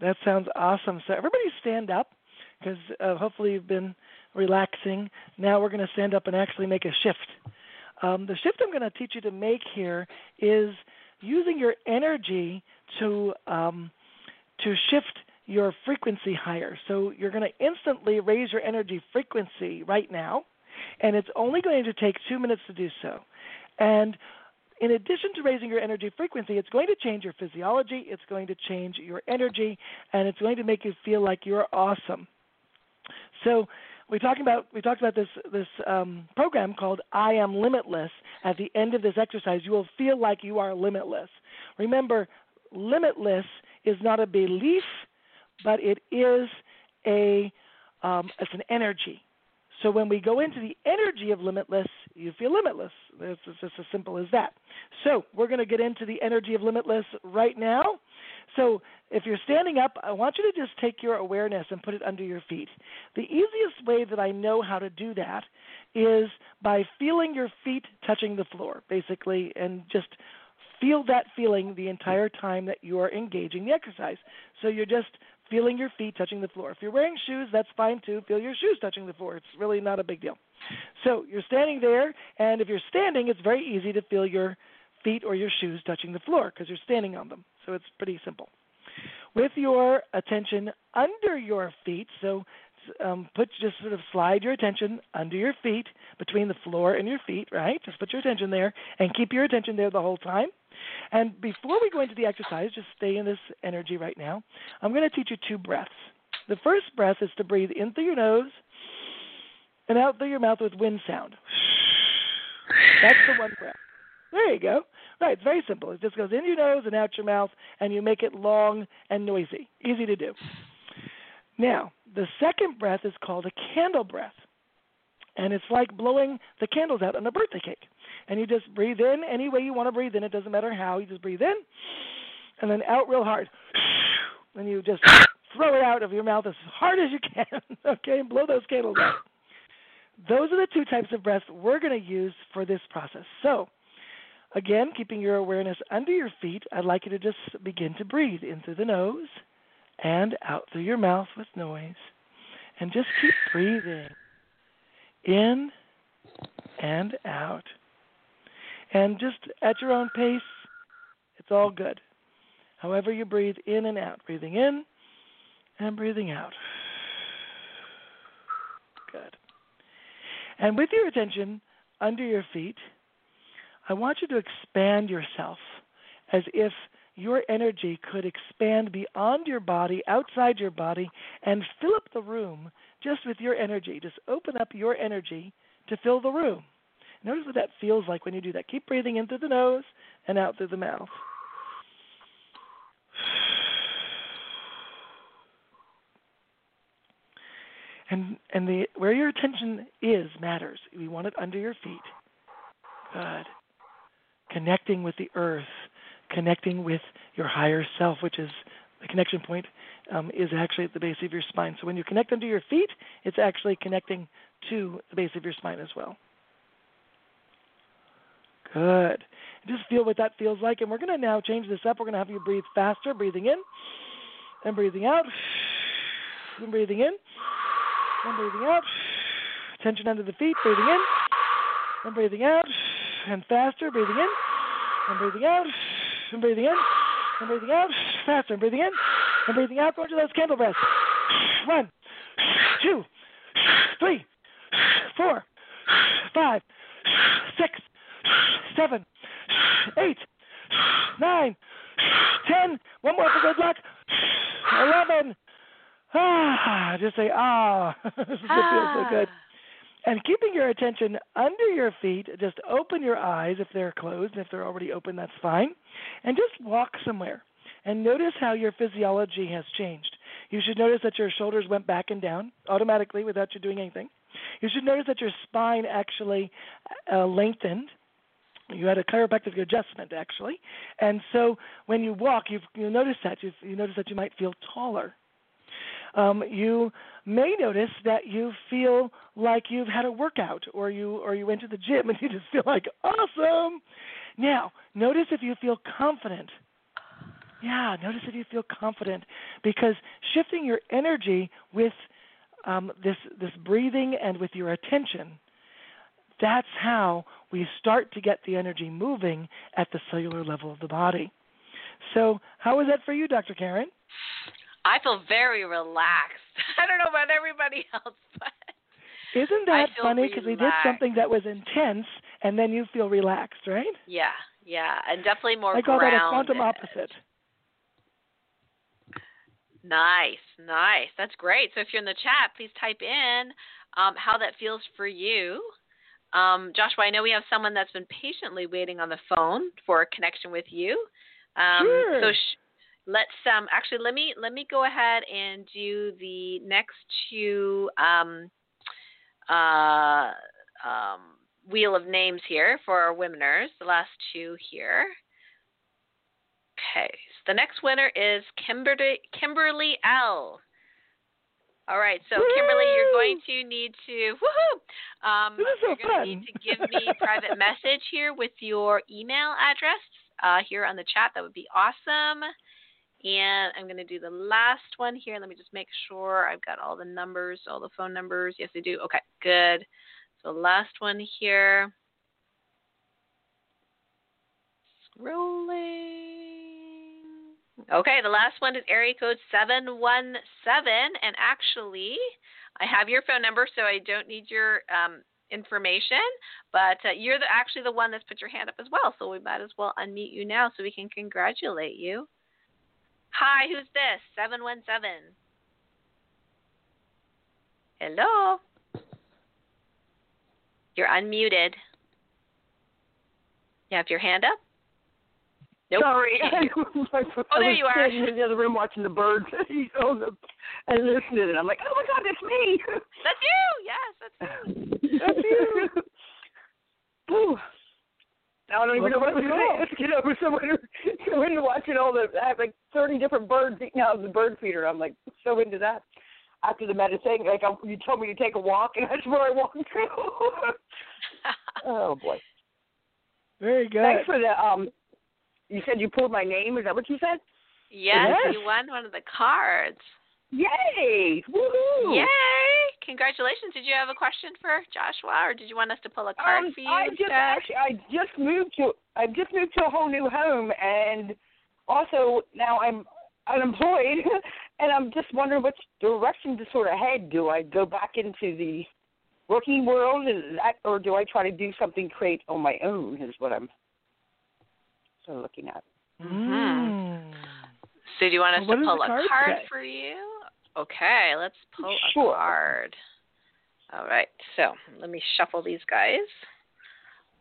That sounds awesome. So everybody stand up because uh, hopefully you've been relaxing. Now we're going to stand up and actually make a shift. Um, the shift I'm going to teach you to make here is using your energy to um, to shift your frequency higher. So you're going to instantly raise your energy frequency right now, and it's only going to take two minutes to do so. And in addition to raising your energy frequency, it's going to change your physiology, it's going to change your energy, and it's going to make you feel like you're awesome. So we talked about we talked about this this um, program called I Am Limitless. At the end of this exercise, you will feel like you are limitless. Remember, limitless is not a belief, but it is a um, it's an energy. So when we go into the energy of limitless, you feel limitless. It's, just as simple as that. So we're going to get into the energy of limitless right now. So if you're standing up, I want you to just take your awareness and put it under your feet. The easiest way that I know how to do that is by feeling your feet touching the floor, basically, and just feel that feeling the entire time that you are engaging the exercise. So you're just feeling your feet touching the floor. If you're wearing shoes, that's fine too. Feel your shoes touching the floor. It's really not a big deal. So you're standing there, and if you're standing, it's very easy to feel your feet or your shoes touching the floor because you're standing on them. So it's pretty simple. With your attention under your feet, so um, put just sort of slide your attention under your feet between the floor and your feet, right? Just put your attention there and keep your attention there the whole time. And before we go into the exercise, just stay in this energy right now. I'm going to teach you two breaths. The first breath is to breathe in through your nose and out through your mouth with wind sound. That's the one breath. There you go. Right, it's very simple. It just goes in your nose and out your mouth, and you make it long and noisy. Easy to do. Now, the second breath is called a candle breath. And it's like blowing the candles out on a birthday cake. And you just breathe in any way you want to breathe in. It doesn't matter how. You just breathe in and then out real hard. And you just throw it out of your mouth as hard as you can. okay, and blow those candles out. Those are the two types of breaths we're going to use for this process. So, again, keeping your awareness under your feet, I'd like you to just begin to breathe in through the nose and out through your mouth with noise. And just keep breathing in and out. And just at your own pace, it's all good. However, you breathe in and out, breathing in and breathing out. Good. And with your attention under your feet, I want you to expand yourself as if your energy could expand beyond your body, outside your body, and fill up the room just with your energy. Just open up your energy to fill the room. Notice what that feels like when you do that. Keep breathing in through the nose and out through the mouth. And and the where your attention is matters. We want it under your feet. Good. Connecting with the earth, connecting with your higher self, which is the connection point um, is actually at the base of your spine. So when you connect under your feet, it's actually connecting to the base of your spine as well. Good. Just feel what that feels like. And we're going to now change this up. We're going to have you breathe faster, breathing in and breathing out, and breathing in, and breathing out. Tension under the feet, breathing in, and breathing out, and faster, breathing in, and breathing out, and breathing in, and breathing out, faster, and breathing in, and breathing out, going to those candle breaths. One, two, three, four, five, six, seven, eight, nine, ten. One more for good luck. Eleven. Ah, just say ah. this feels so good. And keeping your attention under your feet, just open your eyes if they're closed. If they're already open, that's fine. And just walk somewhere. And notice how your physiology has changed. You should notice that your shoulders went back and down automatically without you doing anything. You should notice that your spine actually uh, lengthened. You had a chiropractic adjustment actually, and so when you walk, you you notice that you you notice that you might feel taller. Um, you may notice that you feel like you've had a workout, or you or you went to the gym and you just feel like awesome. Now, notice if you feel confident yeah, notice if you feel confident because shifting your energy with um, this this breathing and with your attention, that's how we start to get the energy moving at the cellular level of the body. So, how was that for you, Dr. Karen? I feel very relaxed. I don't know about everybody else, but isn't that funny? Because we did something that was intense, and then you feel relaxed, right? Yeah, yeah, and definitely more. Relaxed. I call grounded. that a quantum opposite. Nice, nice. That's great. So if you're in the chat, please type in um, how that feels for you. Um, Joshua, I know we have someone that's been patiently waiting on the phone for a connection with you. Um, sure. So sh- let's um, actually let me let me go ahead and do the next two um, uh, um, wheel of names here for our winners. The last two here. Okay, so the next winner is Kimberly Kimberly L. All right, so Woo! Kimberly, you're going to need to woohoo. Um, this is so you're going to need to give me a private message here with your email address uh, here on the chat. That would be awesome. And I'm going to do the last one here. Let me just make sure I've got all the numbers, all the phone numbers. Yes, I do. Okay, good. So last one here. Scrolling. Okay, the last one is area code 717. And actually, I have your phone number, so I don't need your um, information. But uh, you're the, actually the one that's put your hand up as well, so we might as well unmute you now so we can congratulate you. Hi, who's this? 717. Hello. You're unmuted. You have your hand up? Nope. Sorry. Oh, oh, there you are. in the other room watching the birds on the, and listening, and I'm like, oh my god, it's me. That's you. Yes, that's you. That's you. Ooh. Now I don't even know what Welcome to to say. You know, for someone who, so into watching all the, I have like 30 different birds eating out of the bird feeder. I'm like so into that. After the meditation, like I, you told me to take a walk, and that's where I walked through. oh boy. Very good. Thanks for the um you said you pulled my name. Is that what you said? Yes, Yes. you won one of the cards. Yay! Woohoo! Yay! Congratulations. Did you have a question for Joshua, or did you want us to pull a card Um, for you I just actually I just moved to I just moved to a whole new home and also now I'm unemployed and I'm just wondering which direction to sort of head. Do I go back into the working world is that, or do I try to do something create on my own is what I'm sort of looking at. Mm. So do you want us What to pull a card card for you? Okay, let's pull a card. All right, so let me shuffle these guys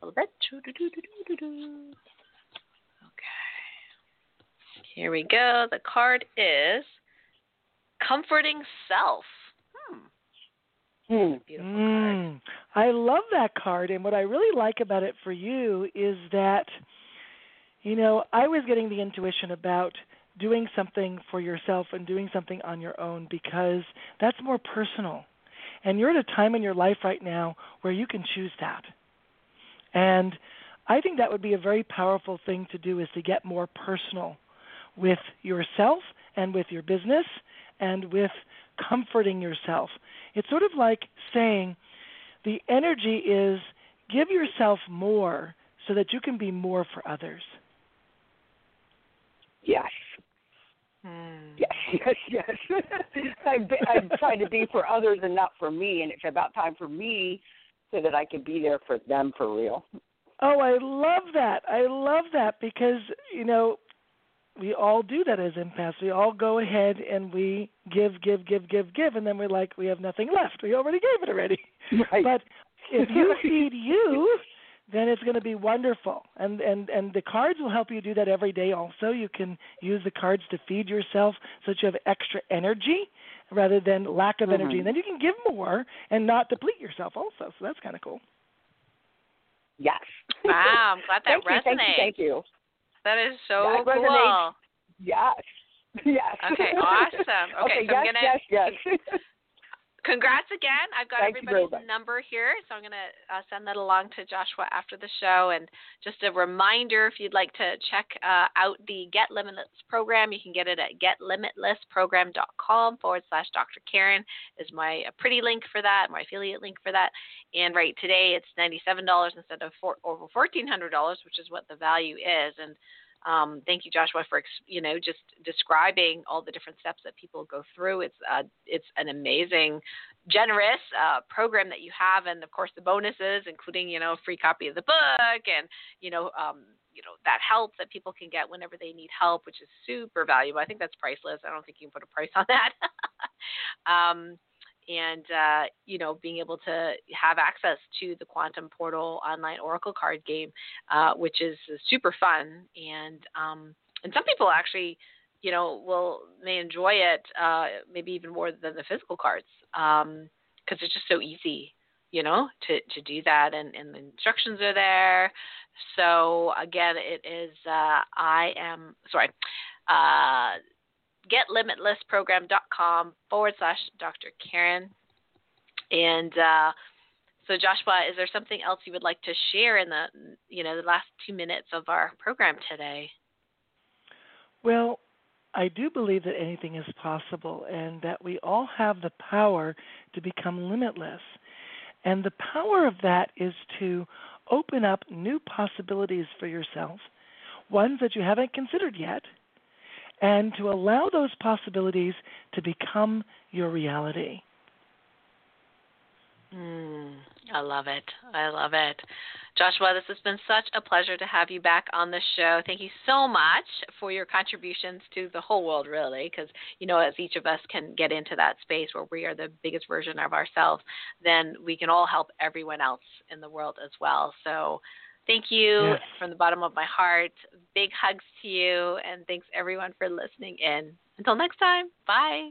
a little bit. Okay. Here we go. The card is Comforting Self. Hmm. Hmm. Beautiful card. Mm. I love that card, and what I really like about it for you is that, you know, I was getting the intuition about doing something for yourself and doing something on your own because that's more personal. And you're at a time in your life right now where you can choose that. And I think that would be a very powerful thing to do is to get more personal with yourself and with your business and with comforting yourself. It's sort of like saying the energy is give yourself more so that you can be more for others. Yes. Hmm. Yes, yes, yes. I've, been, I've tried to be for others and not for me, and it's about time for me so that I can be there for them for real. Oh, I love that. I love that because, you know, we all do that as empaths. We all go ahead and we give, give, give, give, give, and then we're like, we have nothing left. We already gave it already. Right. But if you feed you, then it's going to be wonderful. And and and the cards will help you do that every day. Also, you can use the cards to feed yourself so that you have extra energy rather than lack of energy. Mhm. And then you can give more and not deplete yourself. Also, so that's kind of cool. yes. Wow, I'm glad that thank resonates. You, thank you, thank you. That is so That cool. resonates. Yes. Yes. Okay, awesome. Okay, so I'm yes, gonna- yes, yes. Congrats again. I've got Thank everybody's number here, so I'm going to uh, send that along to Joshua after the show. And just a reminder if you'd like to check uh, out the Get Limitless program, you can get it at getlimitlessprogram.com forward slash Dr. Karen is my uh, pretty link for that, my affiliate link for that. And right today it's $97 instead of four, over $1,400, which is what the value is. And um, thank you, Joshua, for you know just describing all the different steps that people go through. It's uh, it's an amazing, generous uh, program that you have, and of course the bonuses, including you know a free copy of the book, and you know um, you know that help that people can get whenever they need help, which is super valuable. I think that's priceless. I don't think you can put a price on that. um, and uh, you know being able to have access to the quantum portal online oracle card game uh, which is super fun and um, and some people actually you know will may enjoy it uh, maybe even more than the physical cards because um, it's just so easy you know to to do that and and the instructions are there. So again it is uh, i am sorry uh, getlimitlessprogram.com forward slash Dr. Karen. And uh, so, Joshua, is there something else you would like to share in the you know the last two minutes of our program today? Well, I do believe that anything is possible and that we all have the power to become limitless. And the power of that is to open up new possibilities for yourself, ones that you haven't considered yet, and to allow those possibilities to become your reality. Mm, I love it. I love it. Joshua, this has been such a pleasure to have you back on the show. Thank you so much for your contributions to the whole world, really, because, you know, as each of us can get into that space where we are the biggest version of ourselves, then we can all help everyone else in the world as well. So, Thank you Yes. from the bottom of my heart. Big hugs to you, and thanks everyone for listening in. Until next time, bye.